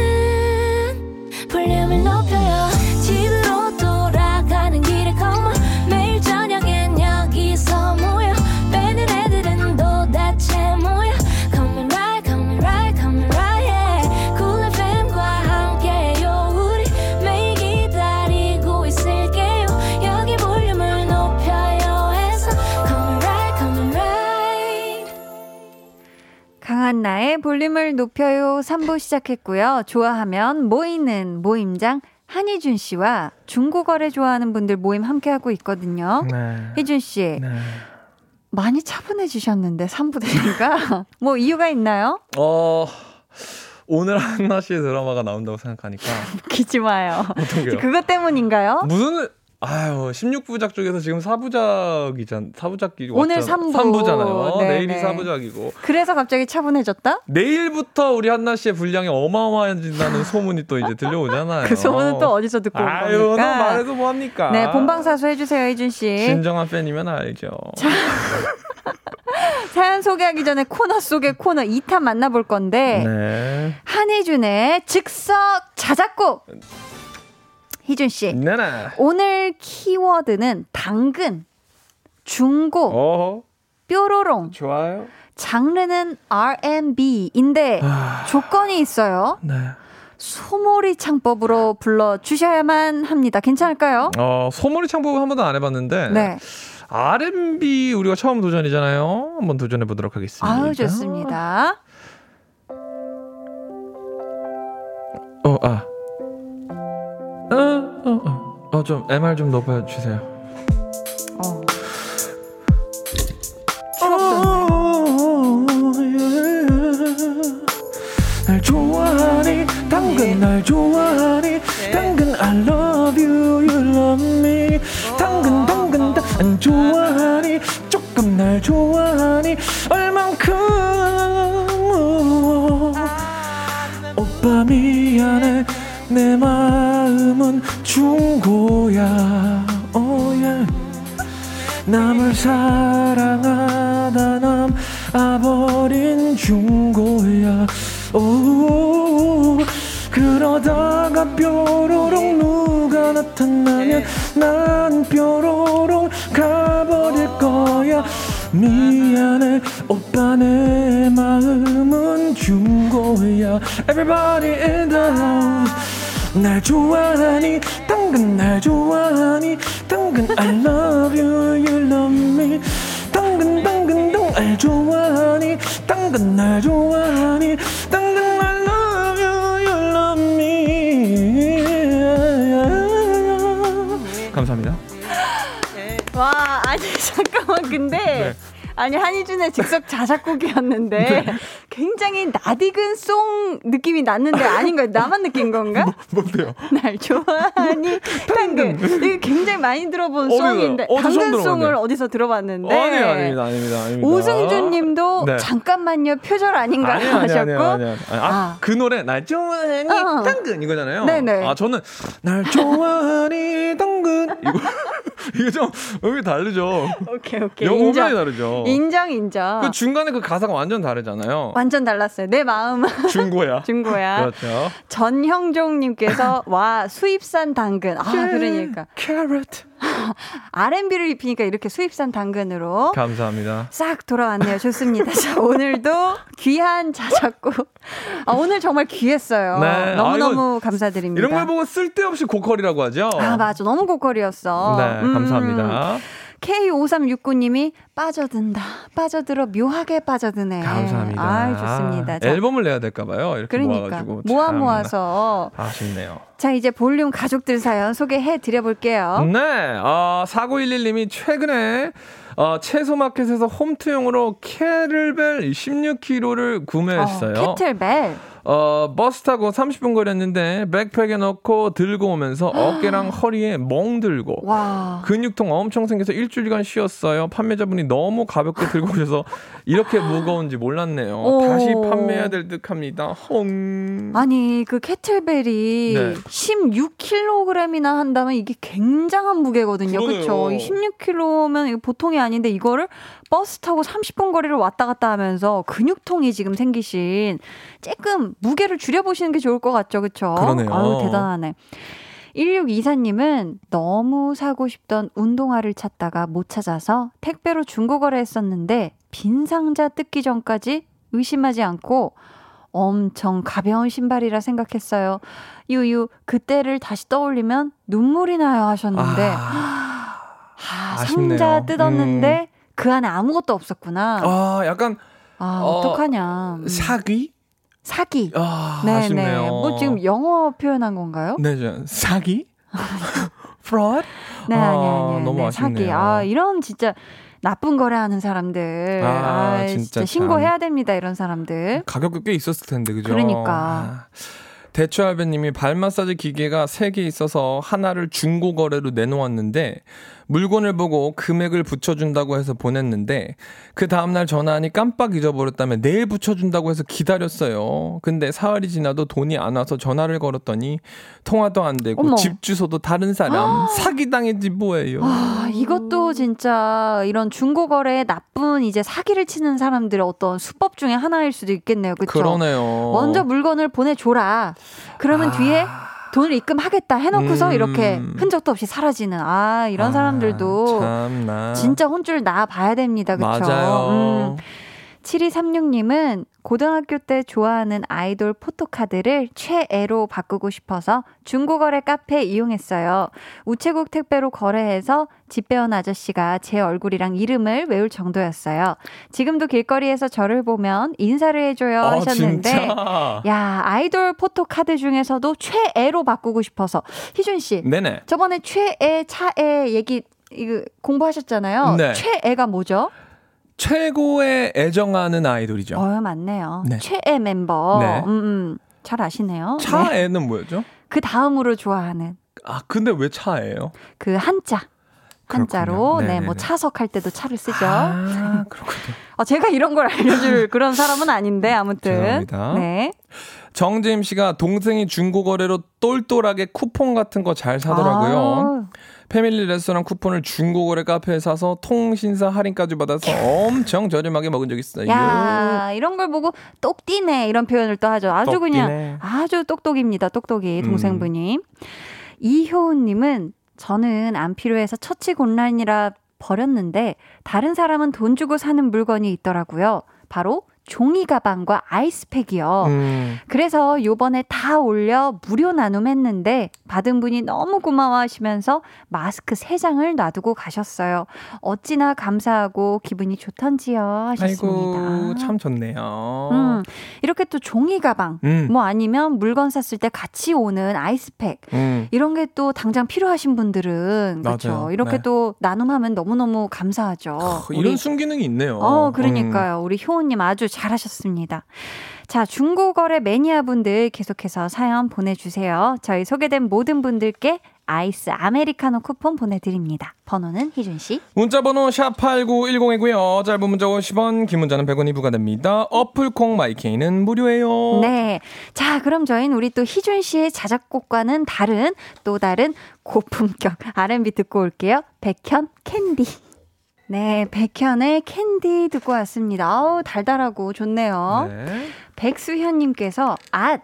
강한나의 볼륨을 높여요 3부 시작했고요. 좋아하면 모이는 모임장 한희준 씨와 중고거래 좋아하는 분들 모임 함께하고 있거든요. 네. 희준 씨, 네. 많이 차분해지셨는데 3부 되니까 뭐 이유가 있나요? 어 오늘 한나 씨의 드라마가 나온다고 생각하니까 웃기지 마요. 그것 때문인가요? 무슨 아유 16부작 중에서 지금 4부작이잖 4부작이 오늘 삼부. 3부잖아요. 네, 내일이 네. 4부작이고 그래서 갑자기 차분해졌다? 내일부터 우리 한나 씨의 분량이 어마어마해진다는 소문이 또 이제 들려오잖아요. 그 소문은 또 어디서 듣고 온 아유, 너 겁니까? 말해도 뭐합니까? 네, 본방사수 해주세요, 희준 씨. 진정한 팬이면 알죠. 사연 소개하기 전에 코너 속의 코너 2탄 만나볼 건데 네. 한희준의 즉석 자작곡. 희준 씨, 네네. 오늘 키워드는 당근, 중고, 어 뾰로롱, 좋아요. 장르는 R&B인데 아. 조건이 있어요. 네. 소몰이 창법으로 불러 주셔야만 합니다. 괜찮을까요? 어 소머리 창법은 한 번도 안 해봤는데 네. R&B 우리가 처음 도전이잖아요. 한번 도전해 보도록 하겠습니다. 아유 좋습니다. 어 아. 어어어좀 MR 좀 높여 주세요. 어. 돋네. 날 좋아하니 당근 날 좋아하니 당근 I love you you love me. 당근 당근 당근 좋아하니 조금 날 좋아하니 얼만큼. 오빠 미안해 내 마음은 중고야. Oh yeah. 남을 사랑하다 남 아버린 중고야. 오 그러다가 뾰로롱 누가 나타나면 난 뾰로롱 가버릴 거야. 미안해 오빠 내 마음은 중고야. Everybody in the house 날 좋아하니 당근 날 좋아하니 당근 I love you you love me. 당근 당근 당알 좋아하니 당근 날날 좋아하니 당근 I love you you love me. 감사합니다. 와, 아니 잠깐만. 근데 아니 한희준의 즉석 자작곡이었는데 굉장히 낯익은 송 느낌이 났는데 아닌가요? 나만 느낀 건가? 뭔데요? 날 좋아하니 당근 이거 굉장히 많이 들어본 어디서? 송인데 당근송을. 어디서 들어봤는데 아니 아닙니다 아닙니다 아닙니다. 오승준님도 네. 잠깐만요 표절 아닌가 아니요, 하셨고 아니요, 아니요. 아니, 아, 아. 그 노래 날 좋아하니 어. 당근 이거잖아요. 네네. 아 저는 날 좋아하니 당근 이거 이거 좀 음이 다르죠. 오케이 오케이 영어 인정 음이 다르죠. 인정 인정 그 중간에 그 가사가 완전 다르잖아요. 완전 달랐어요 내 마음 중고야. 중고야 그렇죠. 전형종님께서 와 수입산 당근 아 그러니까 캐럿. R&B를 입히니까 이렇게 수입산 당근으로 감사합니다. 싹 돌아왔네요. 좋습니다. 자, 오늘도 귀한 자작곡. 아, 오늘 정말 귀했어요. 네. 너무너무 감사드립니다. 이런 걸 보고 쓸데없이 고퀄이라고 하죠. 아, 맞아. 너무 고퀄이었어. 네, 음. 감사합니다. K5369님이 빠져든다. 빠져들어 묘하게 빠져드네. 감사합니다. 아, 좋습니다. 자, 앨범을 내야 될까 봐요. 이렇게 그러니까 모아가지고 모아 참 모아서 아쉽네요. 자 이제 볼륨 가족들 사연 소개해 드려 볼게요. 네, 어, 4911님이 최근에 어, 채소마켓에서 홈트용으로 캐를벨 16kg를 구매했어요. 어, 캐틀벨. 어, 버스 타고 30분 거리였는데 백팩에 넣고 들고 오면서 어깨랑 허리에 멍 들고 와. 근육통 엄청 생겨서 일주일간 쉬었어요. 판매자분이 너무 가볍게 들고 오셔서 이렇게 무거운지 몰랐네요. 오. 다시 판매해야 될 듯합니다. 헝. 아니 그 캐틀벨이 네. 16kg이나 한다면 이게 굉장한 무게거든요. 그렇죠? 16kg면 이거 보통이 아닌데 이거를 버스 타고 30분 거리를 왔다 갔다 하면서 근육통이 지금 생기신 조금 무게를 줄여 보시는 게 좋을 것 같죠. 그렇죠? 그러네요. 아유 대단하네. 1624님은 너무 사고 싶던 운동화를 찾다가 못 찾아서 택배로 중고거래 했었는데 빈 상자 뜯기 전까지 의심하지 않고 엄청 가벼운 신발이라 생각했어요. 유유, 그때를 다시 떠올리면 눈물이 나요 하셨는데, 아, 아쉽네요. 상자 뜯었는데 그 안에 아무것도 없었구나. 아, 약간 아, 어, 어떡하냐. 음. 사기? 사기. 아, 네네. 아쉽네요. 뭐 지금 영어 표현한 건가요? 네, 저, 사기? fraud? 네, 아, 아니, 아니, 아니. 너무 네, 아쉽네요. 사기. 아, 이런 진짜 나쁜 거래 하는 사람들. 아, 아, 진짜 진짜, 참. 신고해야 됩니다, 이런 사람들. 가격도 꽤 있었을 텐데, 그죠? 그러니까. 아. 대추알배님이 발 마사지 기계가 3개 있어서 하나를 중고 거래로 내놓았는데 물건을 보고 금액을 붙여준다고 해서 보냈는데 그 다음날 전화하니 깜빡 잊어버렸다며 내일 붙여준다고 해서 기다렸어요. 근데 사흘이 지나도 돈이 안 와서 전화를 걸었더니 통화도 안 되고 어머. 집 주소도 다른 사람 사기당했지 뭐예요. 아, 이것도 진짜 이런 중고거래에 나쁜 이제 사기를 치는 사람들의 어떤 수법 중에 하나일 수도 있겠네요. 그렇죠? 그러네요. 먼저 물건을 보내줘라. 그러면 뒤에 돈을 입금하겠다 해놓고서 아. 음. 이렇게 흔적도 없이 사라지는 아 이런 아, 사람들도 참나. 진짜 혼줄 나 봐야 됩니다. 그렇죠? 맞아요. 7236님은 고등학교 때 좋아하는 아이돌 포토카드를 최애로 바꾸고 싶어서 중고거래 카페 이용했어요. 우체국 택배로 거래해서 집 배운 아저씨가 제 얼굴이랑 이름을 외울 정도였어요. 지금도 길거리에서 저를 보면 인사를 해줘요 아, 하셨는데 진짜? 야 아이돌 포토카드 중에서도 최애로 바꾸고 싶어서 희준 씨 네네. 저번에 최애 차애 얘기 이거 공부하셨잖아요. 네. 최애가 뭐죠? 최고의 애정하는 아이돌이죠. 어, 맞네요. 네. 최애 멤버. 네. 음, 음. 잘 아시네요. 네. 차애는 뭐였죠? 그 다음으로 좋아하는 아, 근데 왜 차예요? 그 한자. 한자로. 네. 뭐 차석할 때도 차를 쓰죠. 아, 그렇군요. 어, 제가 이런 걸 알려줄 그런 사람은 아닌데 아무튼. 죄송합니다. 네. 정재임 씨가 동생이 중고거래로 똘똘하게 쿠폰 같은 거 잘 사더라고요. 아, 패밀리 레스토랑 쿠폰을 중고거래 카페에 사서 통신사 할인까지 받아서 엄청 저렴하게 먹은 적 있어요. 야, 이런 걸 보고 똑띠네 이런 표현을 또 하죠. 아주 똑띠네. 그냥 아주 똑똑입니다. 똑똑이 음. 동생분이. 이효은 님은 저는 안 필요해서 처치 곤란이라 버렸는데 다른 사람은 돈 주고 사는 물건이 있더라고요. 바로 종이 가방과 아이스팩이요. 음. 그래서 요번에 다 올려 무료 나눔했는데 받은 분이 너무 고마워하시면서 마스크 3장을 놔두고 가셨어요. 어찌나 감사하고 기분이 좋던지요 하셨습니다. 아이고 참 좋네요. 음, 이렇게 또 종이 가방 음. 뭐 아니면 물건 샀을 때 같이 오는 아이스팩 음. 이런 게 또 당장 필요하신 분들은 그렇죠. 이렇게 네. 또 나눔하면 너무너무 감사하죠. 크, 이런 순기능이 있네요. 어, 그러니까요. 우리 효우님 아주 잘하셨습니다. 자, 중고거래 매니아분들 계속해서 사연 보내주세요. 저희 소개된 모든 분들께 아이스 아메리카노 쿠폰 보내드립니다. 번호는 희준씨. 문자번호 샵8910이고요. 짧은 문자 50원, 긴 문자는 100원이 부과됩니다. 어플 콩 My K는 무료예요. 네. 자, 그럼 저희는 우리 또 희준 씨의 자작곡과는 다른 또 다른 고품격 R&B 듣고 올게요. 백현 캔디. 네, 백현의 캔디 듣고 왔습니다. 아우, 달달하고 좋네요. 네. 백수현님께서 앗!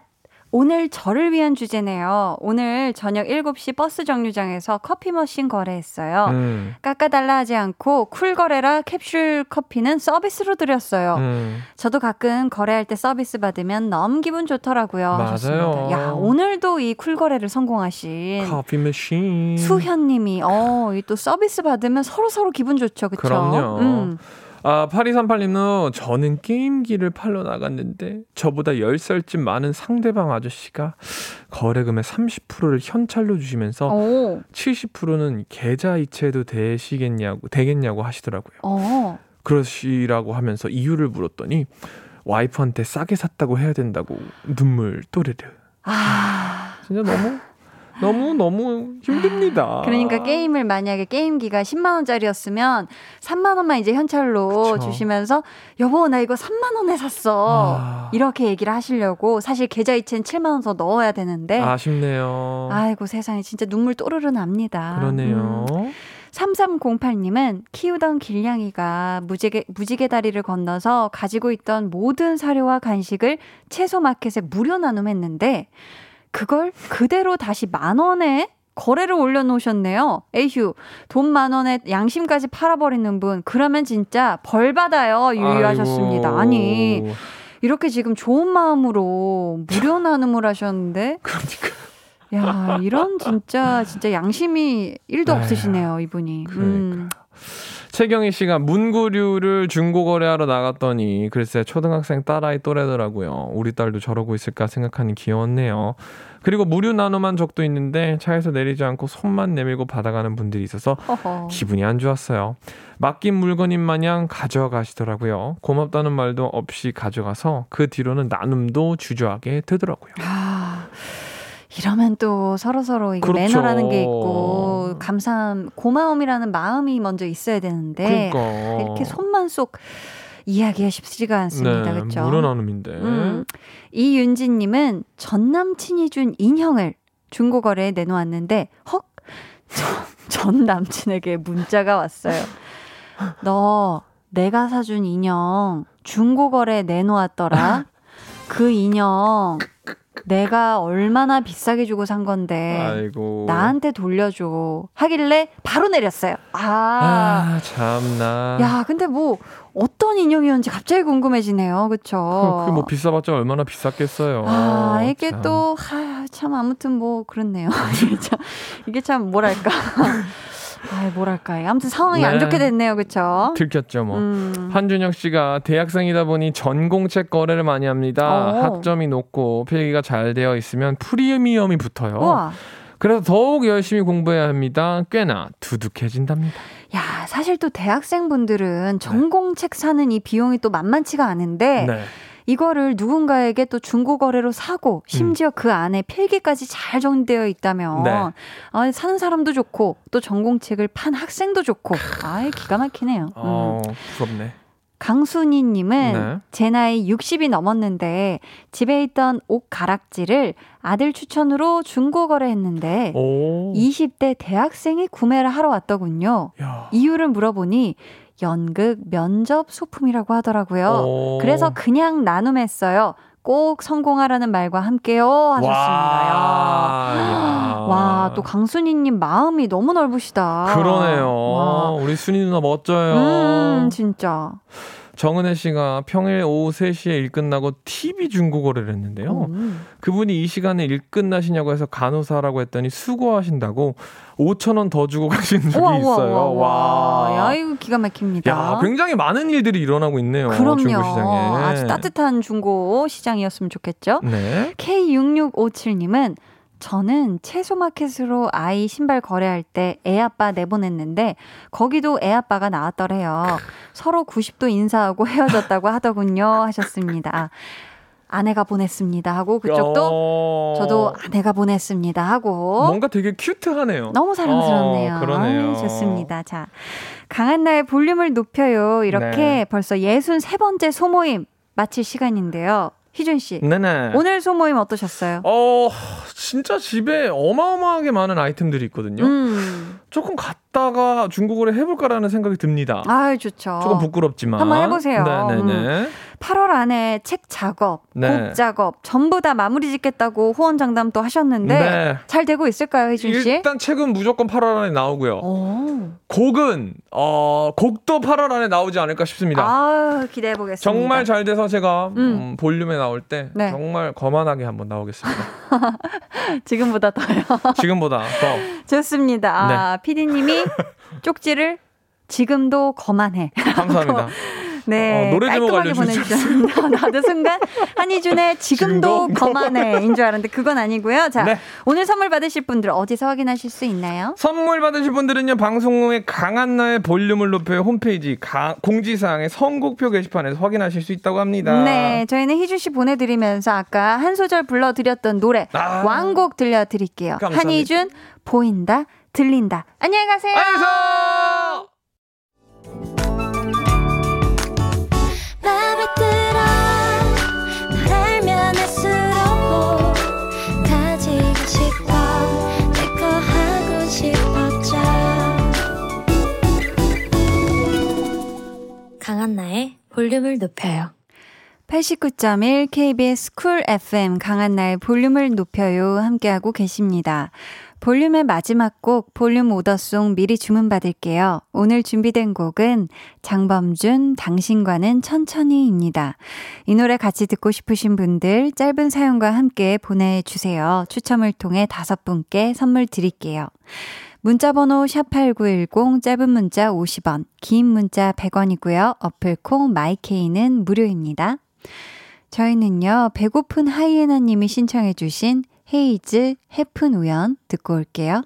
오늘 저를 위한 주제네요. 오늘 저녁 7시 버스 정류장에서 커피 머신 거래했어요. 음, 깎아달라 하지 않고 cool 거래라 캡슐 커피는 서비스로 드렸어요. 음. 저도 가끔 거래할 때 서비스 받으면 너무 기분 좋더라고요. 맞아요. 하셨습니다. 야, 오늘도 이 cool 거래를 성공하신 커피 머신. 수현 님이 어, 이 또 서비스 받으면 서로 서로 기분 좋죠, 그렇죠? 그럼요. 아, 8238님은 저는 게임기를 팔러 나갔는데 저보다 10살쯤 많은 상대방 아저씨가 거래금의 30%를 현찰로 주시면서 오, 70%는 계좌 이체도 되시겠냐고 되겠냐고 하시더라고요. 어, 그러시라고 하면서 이유를 물었더니 와이프한테 싸게 샀다고 해야 된다고 눈물 또르르. 아. 진짜 너무 너무 너무 힘듭니다. 그러니까 게임을 만약에 게임기가 10만 원짜리였으면 3만 원만 이제 현찰로 그쵸. 주시면서 여보 나 이거 3만 원에 샀어. 아. 이렇게 얘기를 하시려고 사실 계좌 이체는 7만 원 더 넣어야 되는데 아쉽네요. 아이고 세상에 진짜 눈물 또르르 납니다. 그러네요. 음. 3308님은 키우던 길냥이가 무지개, 무지개 다리를 건너서 가지고 있던 모든 사료와 간식을 채소 마켓에 무료 나눔했는데 그걸 그대로 다시 만 원에 거래를 올려놓으셨네요. 에휴, 돈 만 원에 양심까지 팔아버리는 분, 그러면 진짜 벌 받아요. 유유하셨습니다. 아이고. 아니, 이렇게 지금 좋은 마음으로 무료 나눔을 하셨는데. 그러니까. 야, 이런 진짜, 진짜 양심이 1도 에휴, 없으시네요, 이분이. 음. 최경희 씨가 문구류를 중고 거래하러 나갔더니 글쎄 초등학생 딸아이 또래더라고요. 우리 딸도 저러고 있을까 생각하니 귀여웠네요. 그리고 무료 나눔한 적도 있는데 차에서 내리지 않고 손만 내밀고 받아가는 분들이 있어서. 기분이 안 좋았어요. 맡긴 물건인 마냥 가져가시더라고요. 고맙다는 말도 없이 가져가서 그 뒤로는 나눔도 주저하게 되더라고요. 아, 이러면 또 서로서로 이게 그렇죠. 매너라는 게 있고, 감사함, 고마움이라는 마음이 먼저 있어야 되는데, 그러니까 이렇게 손만 쏙 이야기가 쉽지가 않습니다. 네, 그렇죠? 무료 나눔인데. 음. 이윤지님은 전 남친이 준 인형을 중고거래에 내놓았는데 헉 전, 전 남친에게 문자가 왔어요. 너 내가 사준 인형 중고거래에 내놓았더라. 그 인형 내가 얼마나 비싸게 주고 산 건데 아이고. 나한테 돌려줘 하길래 바로 내렸어요. 아. 아, 참나. 야, 근데 뭐 어떤 인형이었는지 갑자기 궁금해지네요. 그쵸? 그게 뭐 비싸봤자 얼마나 비쌌겠어요. 아, 이게 참. 또, 하, 참, 아무튼 뭐, 그렇네요. 이게 참, 뭐랄까. 아, 뭐랄까. 아무튼 상황이 안 네. 좋게 됐네요. 그쵸? 들켰죠, 뭐. 음. 한준혁 씨가 대학생이다 보니 전공책 거래를 많이 합니다. 어. 학점이 높고 필기가 잘 되어 있으면 프리미엄이 붙어요. 우와. 그래서 더욱 열심히 공부해야 합니다. 꽤나 두둑해진답니다. 야, 사실 또 대학생분들은 전공책 사는 이 비용이 또 만만치가 않은데, 네. 이거를 누군가에게 또 중고 거래로 사고, 심지어 그 안에 필기까지 잘 정리되어 있다면, 음. 네. 아, 사는 사람도 좋고, 또 전공책을 판 학생도 좋고, 아이, 기가 막히네요. 음. 어, 부럽네. 강순희님은 네. 제 나이 60이 넘었는데 집에 있던 옷 가락지를 아들 추천으로 중고 거래했는데 오. 20대 대학생이 구매를 하러 왔더군요. 야. 이유를 물어보니 연극 면접 소품이라고 하더라고요. 오. 그래서 그냥 나눔했어요. 꼭 성공하라는 말과 함께요 하셨습니다. 야. 와, 와, 또 강순희님 마음이 너무 넓으시다. 그러네요. 와. 우리 순이 누나 멋져요. 음, 진짜. 정은혜 씨가 평일 오후 3시에 일 끝나고 TV 중국어를 했는데요. 음. 그분이 이 시간에 일 끝나시냐고 해서 간호사라고 했더니 수고하신다고 5천 원 더 주고 가신 적이 우와, 우와, 있어요. 우와, 우와. 와. 야, 이거 기가 막힙니다. 야, 굉장히 많은 일들이 일어나고 있네요. 그럼요. 중고 시장에. 아주 따뜻한 중고 시장이었으면 좋겠죠. 네. K6657님은 저는 채소마켓으로 아이 신발 거래할 때 애아빠 내보냈는데 거기도 애아빠가 나왔더래요. 서로 90도 인사하고 헤어졌다고 하더군요 하셨습니다. 아내가 보냈습니다 하고 그쪽도 어... 저도 아내가 보냈습니다 하고 뭔가 되게 큐트하네요. 너무 사랑스럽네요. 어, 그러네요. 아유, 좋습니다. 자, 강한나의 볼륨을 높여요. 이렇게 네. 벌써 63번째 소모임 마칠 시간인데요. 희준 씨. 네네. 오늘 소모임 어떠셨어요? 어, 진짜 집에 어마어마하게 많은 아이템들이 있거든요. 음. 조금 갔다가 중국어를 해볼까라는 생각이 듭니다. 아유, 좋죠. 조금 부끄럽지만. 한번 해보세요. 네네네. 8월 안에 책 작업, 네. 곡 작업 전부 다 마무리 짓겠다고 후원 장담 또 하셨는데 네. 잘 되고 있을까요, 희준 씨? 일단 책은 무조건 8월 안에 나오고요. 오. 곡은 어 곡도 8월 안에 나오지 않을까 싶습니다. 아, 기대해 보겠습니다. 정말 잘 돼서 제가 음. 음, 볼륨에 나올 때 네. 정말 거만하게 한번 나오겠습니다. 지금보다 더요. 지금보다 더 좋습니다. 아, 네. 피디님이 쪽지를 지금도 거만해. 감사합니다. 네, 어, 노래 제목. 보내주셨습니다. 나도 순간 한희준의 지금도 거만해인 줄 알았는데 그건 아니고요. 자, 네. 오늘 선물 받으실 분들 어디서 확인하실 수 있나요? 선물 받으실 분들은요 방송 후에 강한 나의 볼륨을 높여 홈페이지 가- 공지사항의 선곡표 게시판에서 확인하실 수 있다고 합니다. 네, 저희는 희준 씨 보내드리면서 아까 한 소절 불러드렸던 노래 아. 왕곡 들려드릴게요. 감사합니다. 한희준 보인다 들린다. 안녕히 가세요. 안녕히 들 강한나의 볼륨을 높여요. 89.1 KBS 쿨 FM 강한나의 볼륨을 높여요. 함께하고 계십니다. 볼륨의 마지막 곡 볼륨 오더송 미리 주문받을게요. 오늘 준비된 곡은 장범준 당신과는 천천히입니다. 이 노래 같이 듣고 싶으신 분들 짧은 사연과 함께 보내주세요. 추첨을 통해 다섯 분께 선물 드릴게요. 문자번호 샵8910 짧은 문자 50원, 긴 문자 100원이고요. 어플콩 마이케이는 무료입니다. 저희는요, 배고픈 하이에나님이 신청해주신 헤이즈 해픈 우연 듣고 올게요.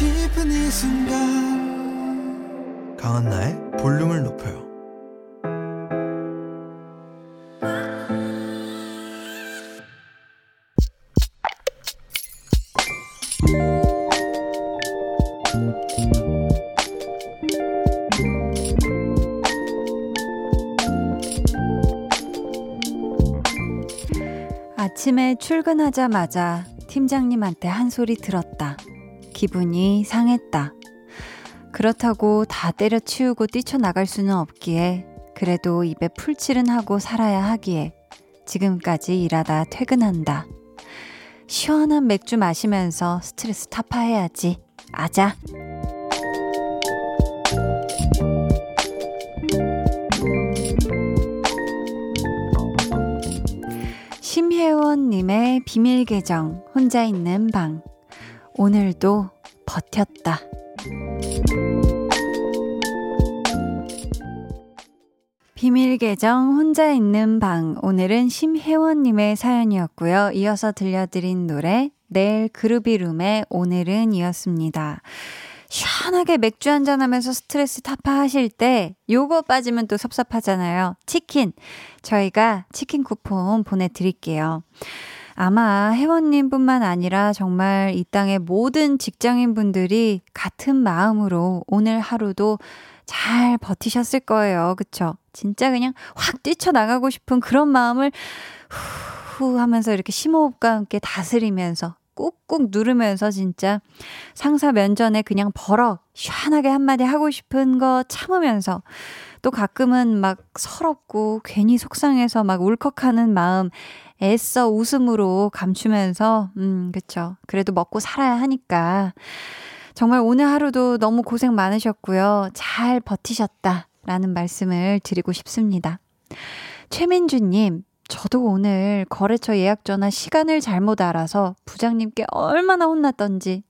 싶은 이 순간 강한나의 볼륨을 높여요. 아침에 출근하자마자 팀장님한테 한 소리 들었다. 기분이 상했다. 그렇다고 다 때려치우고 뛰쳐나갈 수는 없기에 그래도 입에 풀칠은 하고 살아야 하기에 지금까지 일하다 퇴근한다. 시원한 맥주 마시면서 스트레스 타파해야지. 아자. 심혜원님의 비밀 계정, 혼자 있는 방. 오늘도 버텼다. 비밀 계정 혼자 있는 방 오늘은 심혜원님의 사연이었고요. 이어서 들려드린 노래 내일 그루비룸의 오늘은 이었습니다. 시원하게 맥주 한잔 하면서 스트레스 타파하실 때 요거 빠지면 또 섭섭하잖아요. 치킨 저희가 치킨 쿠폰 보내드릴게요. 아마 혜원님뿐만 아니라 정말 이 땅의 모든 직장인분들이 같은 마음으로 오늘 하루도 잘 버티셨을 거예요. 그쵸? 진짜 그냥 확 뛰쳐나가고 싶은 그런 마음을 후 하면서 이렇게 심호흡과 함께 다스리면서 꾹꾹 누르면서 진짜 상사 면전에 그냥 버럭 시원하게 한마디 하고 싶은 거 참으면서 또 가끔은 막 서럽고 괜히 속상해서 막 울컥하는 마음 애써 웃음으로 감추면서 음 그쵸. 그래도 먹고 살아야 하니까. 정말 오늘 하루도 너무 고생 많으셨고요. 잘 버티셨다라는 말씀을 드리고 싶습니다. 최민주님 저도 오늘 거래처 예약 전화 시간을 잘못 알아서 부장님께 얼마나 혼났던지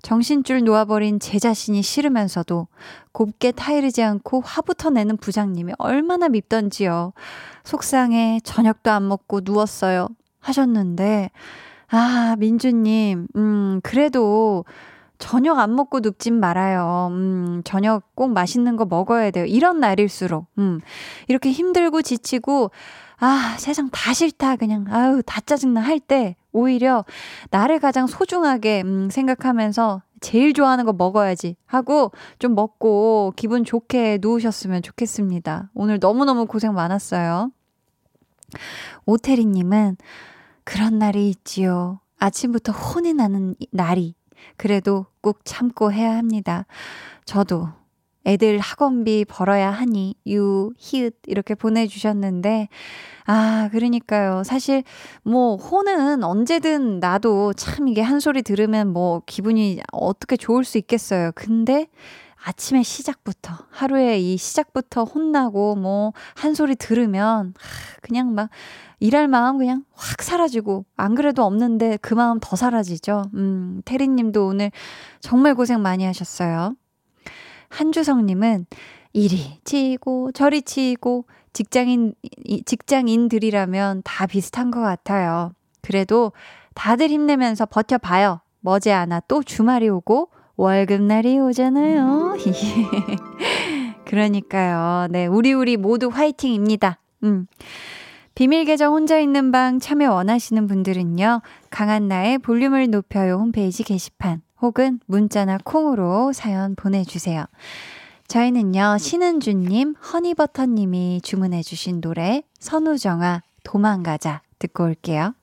정신줄 놓아버린 제 자신이 싫으면서도 곱게 타이르지 않고 화부터 내는 부장님이 얼마나 밉던지요. 속상해 저녁도 안 먹고 누웠어요. 하셨는데 아 민주님 음 그래도 저녁 안 먹고 눕진 말아요. 음, 저녁 꼭 맛있는 거 먹어야 돼요. 이런 날일수록. 음, 이렇게 힘들고 지치고, 아, 세상 다 싫다. 그냥, 아우, 다 짜증나 할 때, 오히려 나를 가장 소중하게, 음, 생각하면서 제일 좋아하는 거 먹어야지 하고 좀 먹고 기분 좋게 누우셨으면 좋겠습니다. 오늘 너무너무 고생 많았어요. 오태리님은 그런 날이 있지요. 아침부터 혼이 나는 날이. 그래도 꾹 참고 해야 합니다. 저도 애들 학원비 벌어야 하니 유 히읗 이렇게 보내주셨는데 아 그러니까요 사실 뭐 혼은 언제든 나도 참 이게 한 소리 들으면 뭐 기분이 어떻게 좋을 수 있겠어요 근데 아침에 시작부터 하루에 이 시작부터 혼나고 뭐 한 소리 들으면 그냥 막 일할 마음 그냥 확 사라지고 안 그래도 없는데 그 마음 더 사라지죠. 음, 태리 님도 오늘 정말 고생 많이 하셨어요. 한주성 님은 이리 치고 저리 치고 직장인 직장인들이라면 다 비슷한 것 같아요. 그래도 다들 힘내면서 버텨봐요. 머지않아 또 주말이 오고 월급날이 오잖아요. 그러니까요. 네, 우리 우리 모두 화이팅입니다. 음. 비밀 계정 혼자 있는 방 참여 원하시는 분들은요. 강한나의 볼륨을 높여요 홈페이지 게시판 혹은 문자나 콩으로 사연 보내주세요. 저희는요. 신은주님, 허니버터님이 주문해주신 노래 선우정아 도망가자 듣고 올게요.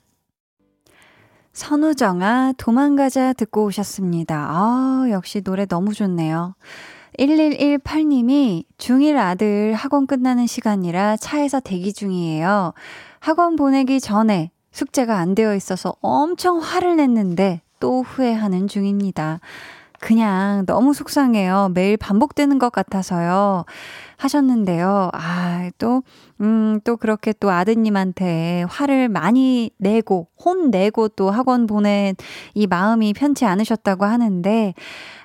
선우정아 도망가자 듣고 오셨습니다. 아 역시 노래 너무 좋네요. 1118님이 중1 아들 학원 끝나는 시간이라 차에서 대기 중이에요. 학원 보내기 전에 숙제가 안 되어 있어서 엄청 화를 냈는데 또 후회하는 중입니다. 그냥 너무 속상해요. 매일 반복되는 것 같아서요. 하셨는데요. 아, 또, 음, 또 그렇게 또 아드님한테 화를 많이 내고, 혼내고 또 학원 보낸 이 마음이 편치 않으셨다고 하는데,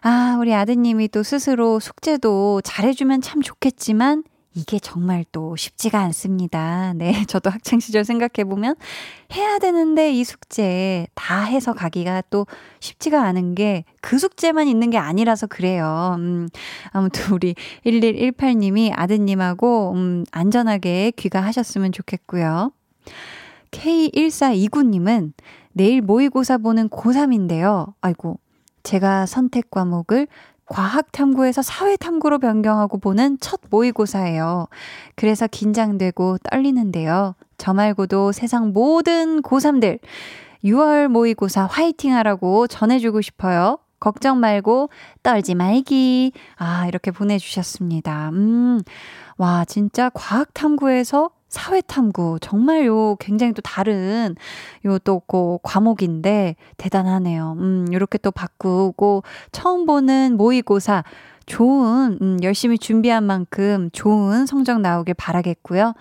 아, 우리 아드님이 또 스스로 숙제도 잘해주면 참 좋겠지만, 이게 정말 또 쉽지가 않습니다. 네, 저도 학창 시절 생각해 보면 해야 되는데 이 숙제 다 해서 가기가 또 쉽지가 않은 게 그 숙제만 있는 게 아니라서 그래요. 음, 아무튼 우리 1118님이 아드님하고 음, 안전하게 귀가하셨으면 좋겠고요. K1429님은 내일 모의고사 보는 고3인데요. 아이고, 제가 선택 과목을 과학 탐구에서 사회 탐구로 변경하고 보는 첫 모의고사예요. 그래서 긴장되고 떨리는데요. 저 말고도 세상 모든 고3들 6월 모의고사 화이팅 하라고 전해주고 싶어요. 걱정 말고 떨지 말기. 아, 이렇게 보내주셨습니다. 음, 와, 진짜 과학 탐구에서 사회탐구 정말 요 굉장히 또 다른 요또 과목인데 대단하네요. 음, 요렇게 또 바꾸고 처음 보는 모의고사 좋은 음, 열심히 준비한 만큼 좋은 성적 나오길 바라겠고요.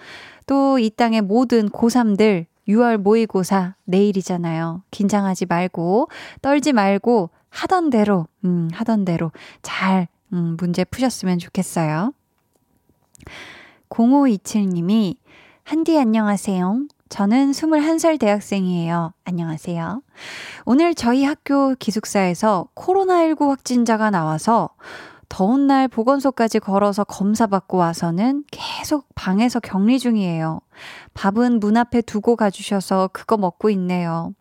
또 이 땅의 모든 고3들 6월 모의고사 내일이잖아요. 긴장하지 말고 떨지 말고 하던 대로 음, 하던 대로 잘 음, 문제 푸셨으면 좋겠어요. 0527님이 한디 안녕하세요. 저는 21살 대학생이에요. 안녕하세요. 오늘 저희 학교 기숙사에서 코로나19 확진자가 나와서 더운 날 보건소까지 걸어서 검사받고 와서는 계속 방에서 격리 중이에요. 밥은 문 앞에 두고 가주셔서 그거 먹고 있네요.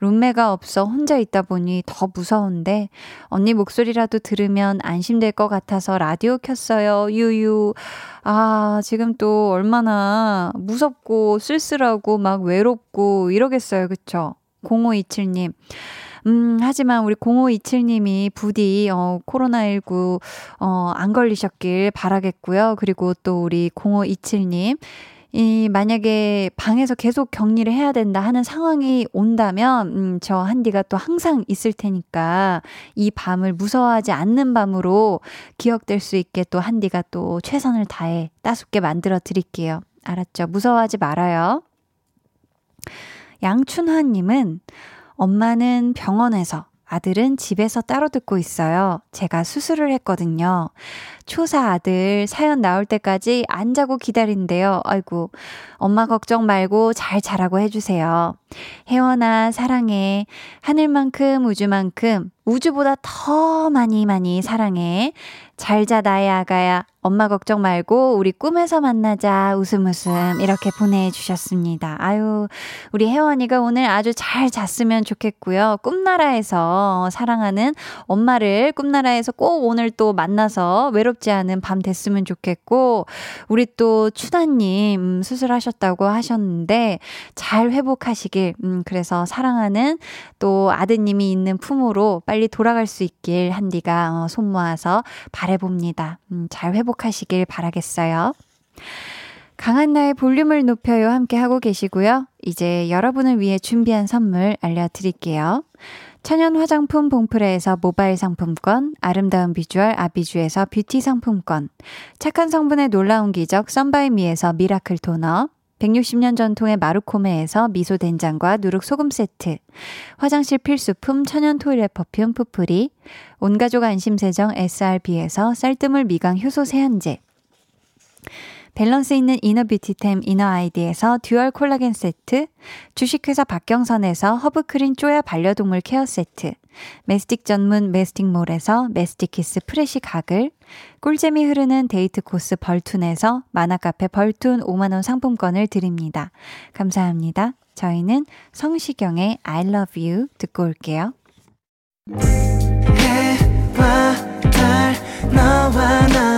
룸메가 없어 혼자 있다 보니 더 무서운데 언니 목소리라도 들으면 안심될 것 같아서 라디오 켰어요. 유유. 아, 지금 또 얼마나 무섭고 쓸쓸하고 막 외롭고 이러겠어요. 그쵸? 0527님. 음, 하지만 우리 0527님이 부디, 어, 코로나19, 어, 안 걸리셨길 바라겠고요. 그리고 또 우리 0527님. 이, 만약에 방에서 계속 격리를 해야 된다 하는 상황이 온다면, 음, 저 한디가 또 항상 있을 테니까, 이 밤을 무서워하지 않는 밤으로 기억될 수 있게 또 한디가 또 최선을 다해 따숩게 만들어 드릴게요. 알았죠? 무서워하지 말아요. 양춘화님은 엄마는 병원에서 아들은 집에서 따로 듣고 있어요. 제가 수술을 했거든요. 초사 아들 사연 나올 때까지 안 자고 기다린대요. 아이고, 엄마 걱정 말고 잘 자라고 해주세요. 혜원아, 사랑해. 하늘만큼 우주만큼 우주보다 더 많이 많이 사랑해. 잘 자, 나의 아가야. 엄마 걱정 말고 우리 꿈에서 만나자. 웃음 웃음. 이렇게 보내주셨습니다. 아유, 우리 혜원이가 오늘 아주 잘 잤으면 좋겠고요. 꿈나라에서 사랑하는 엄마를 꿈나라에서 꼭 오늘 또 만나서 외롭지 않은 밤 됐으면 좋겠고, 우리 또 추다님 음, 수술하셨다고 하셨는데, 잘 회복하시길, 음, 그래서 사랑하는 또 아드님이 있는 품으로 빨리 돌아갈 수 있길 한디가 어, 손 모아서 바 래봅니다. 음, 잘 회복하시길 바라겠어요. 강한 나의 볼륨을 높여요 함께 하고 계시고요. 이제 여러분을 위해 준비한 선물 알려드릴게요. 천연 화장품 봉프레에서 모바일 상품권, 아름다운 비주얼 아비주에서 뷰티 상품권, 착한 성분의 놀라운 기적 썬바이미에서 미라클 토너, 160년 전통의 마루코메에서 미소 된장과 누룩 소금 세트, 화장실 필수품 천연 토일렛 퍼퓸 푸프리, 온가족 안심세정 SRB에서 쌀뜨물 미강 효소 세안제, 밸런스 있는 이너 뷰티템 이너 아이디에서 듀얼 콜라겐 세트, 주식회사 박경선에서 허브크린 쪼야 반려동물 케어 세트, 메스틱 전문 메스틱몰에서 메스틱키스 프레시 가글, 꿀잼이 흐르는 데이트 코스 벌툰에서 만화카페 벌툰 5만원 상품권을 드립니다. 감사합니다. 저희는 성시경의 I love you 듣고 올게요. 해와 달 너와 나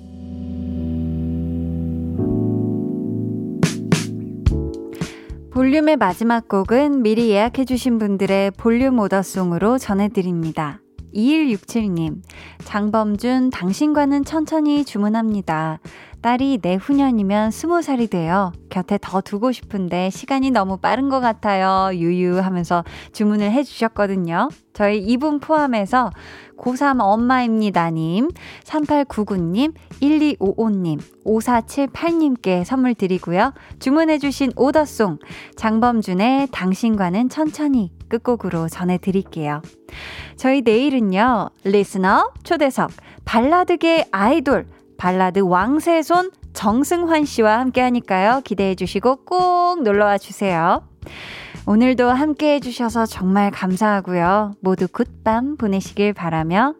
볼륨의 마지막 곡은 미리 예약해주신 분들의 볼륨 오더송으로 전해드립니다. 2167님, 장범준, 당신과는 천천히 주문합니다. 딸이 내후년이면 20살이 돼요. 곁에 더 두고 싶은데 시간이 너무 빠른 것 같아요. 유유 하면서 주문을 해주셨거든요. 저희 이분 포함해서 고3 엄마입니다님, 3899님, 1255님, 5478님께 선물 드리고요. 주문해주신 오더송, 장범준의 당신과는 천천히 끝곡으로 전해드릴게요. 저희 내일은요, 리스너 초대석, 발라드계 아이돌, 발라드 왕세손 정승환 씨와 함께 하니까요. 기대해 주시고 꼭 놀러 와 주세요. 오늘도 함께 해주셔서 정말 감사하고요. 모두 굿밤 보내시길 바라며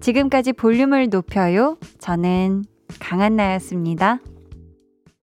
지금까지 볼륨을 높여요. 저는 강한나였습니다.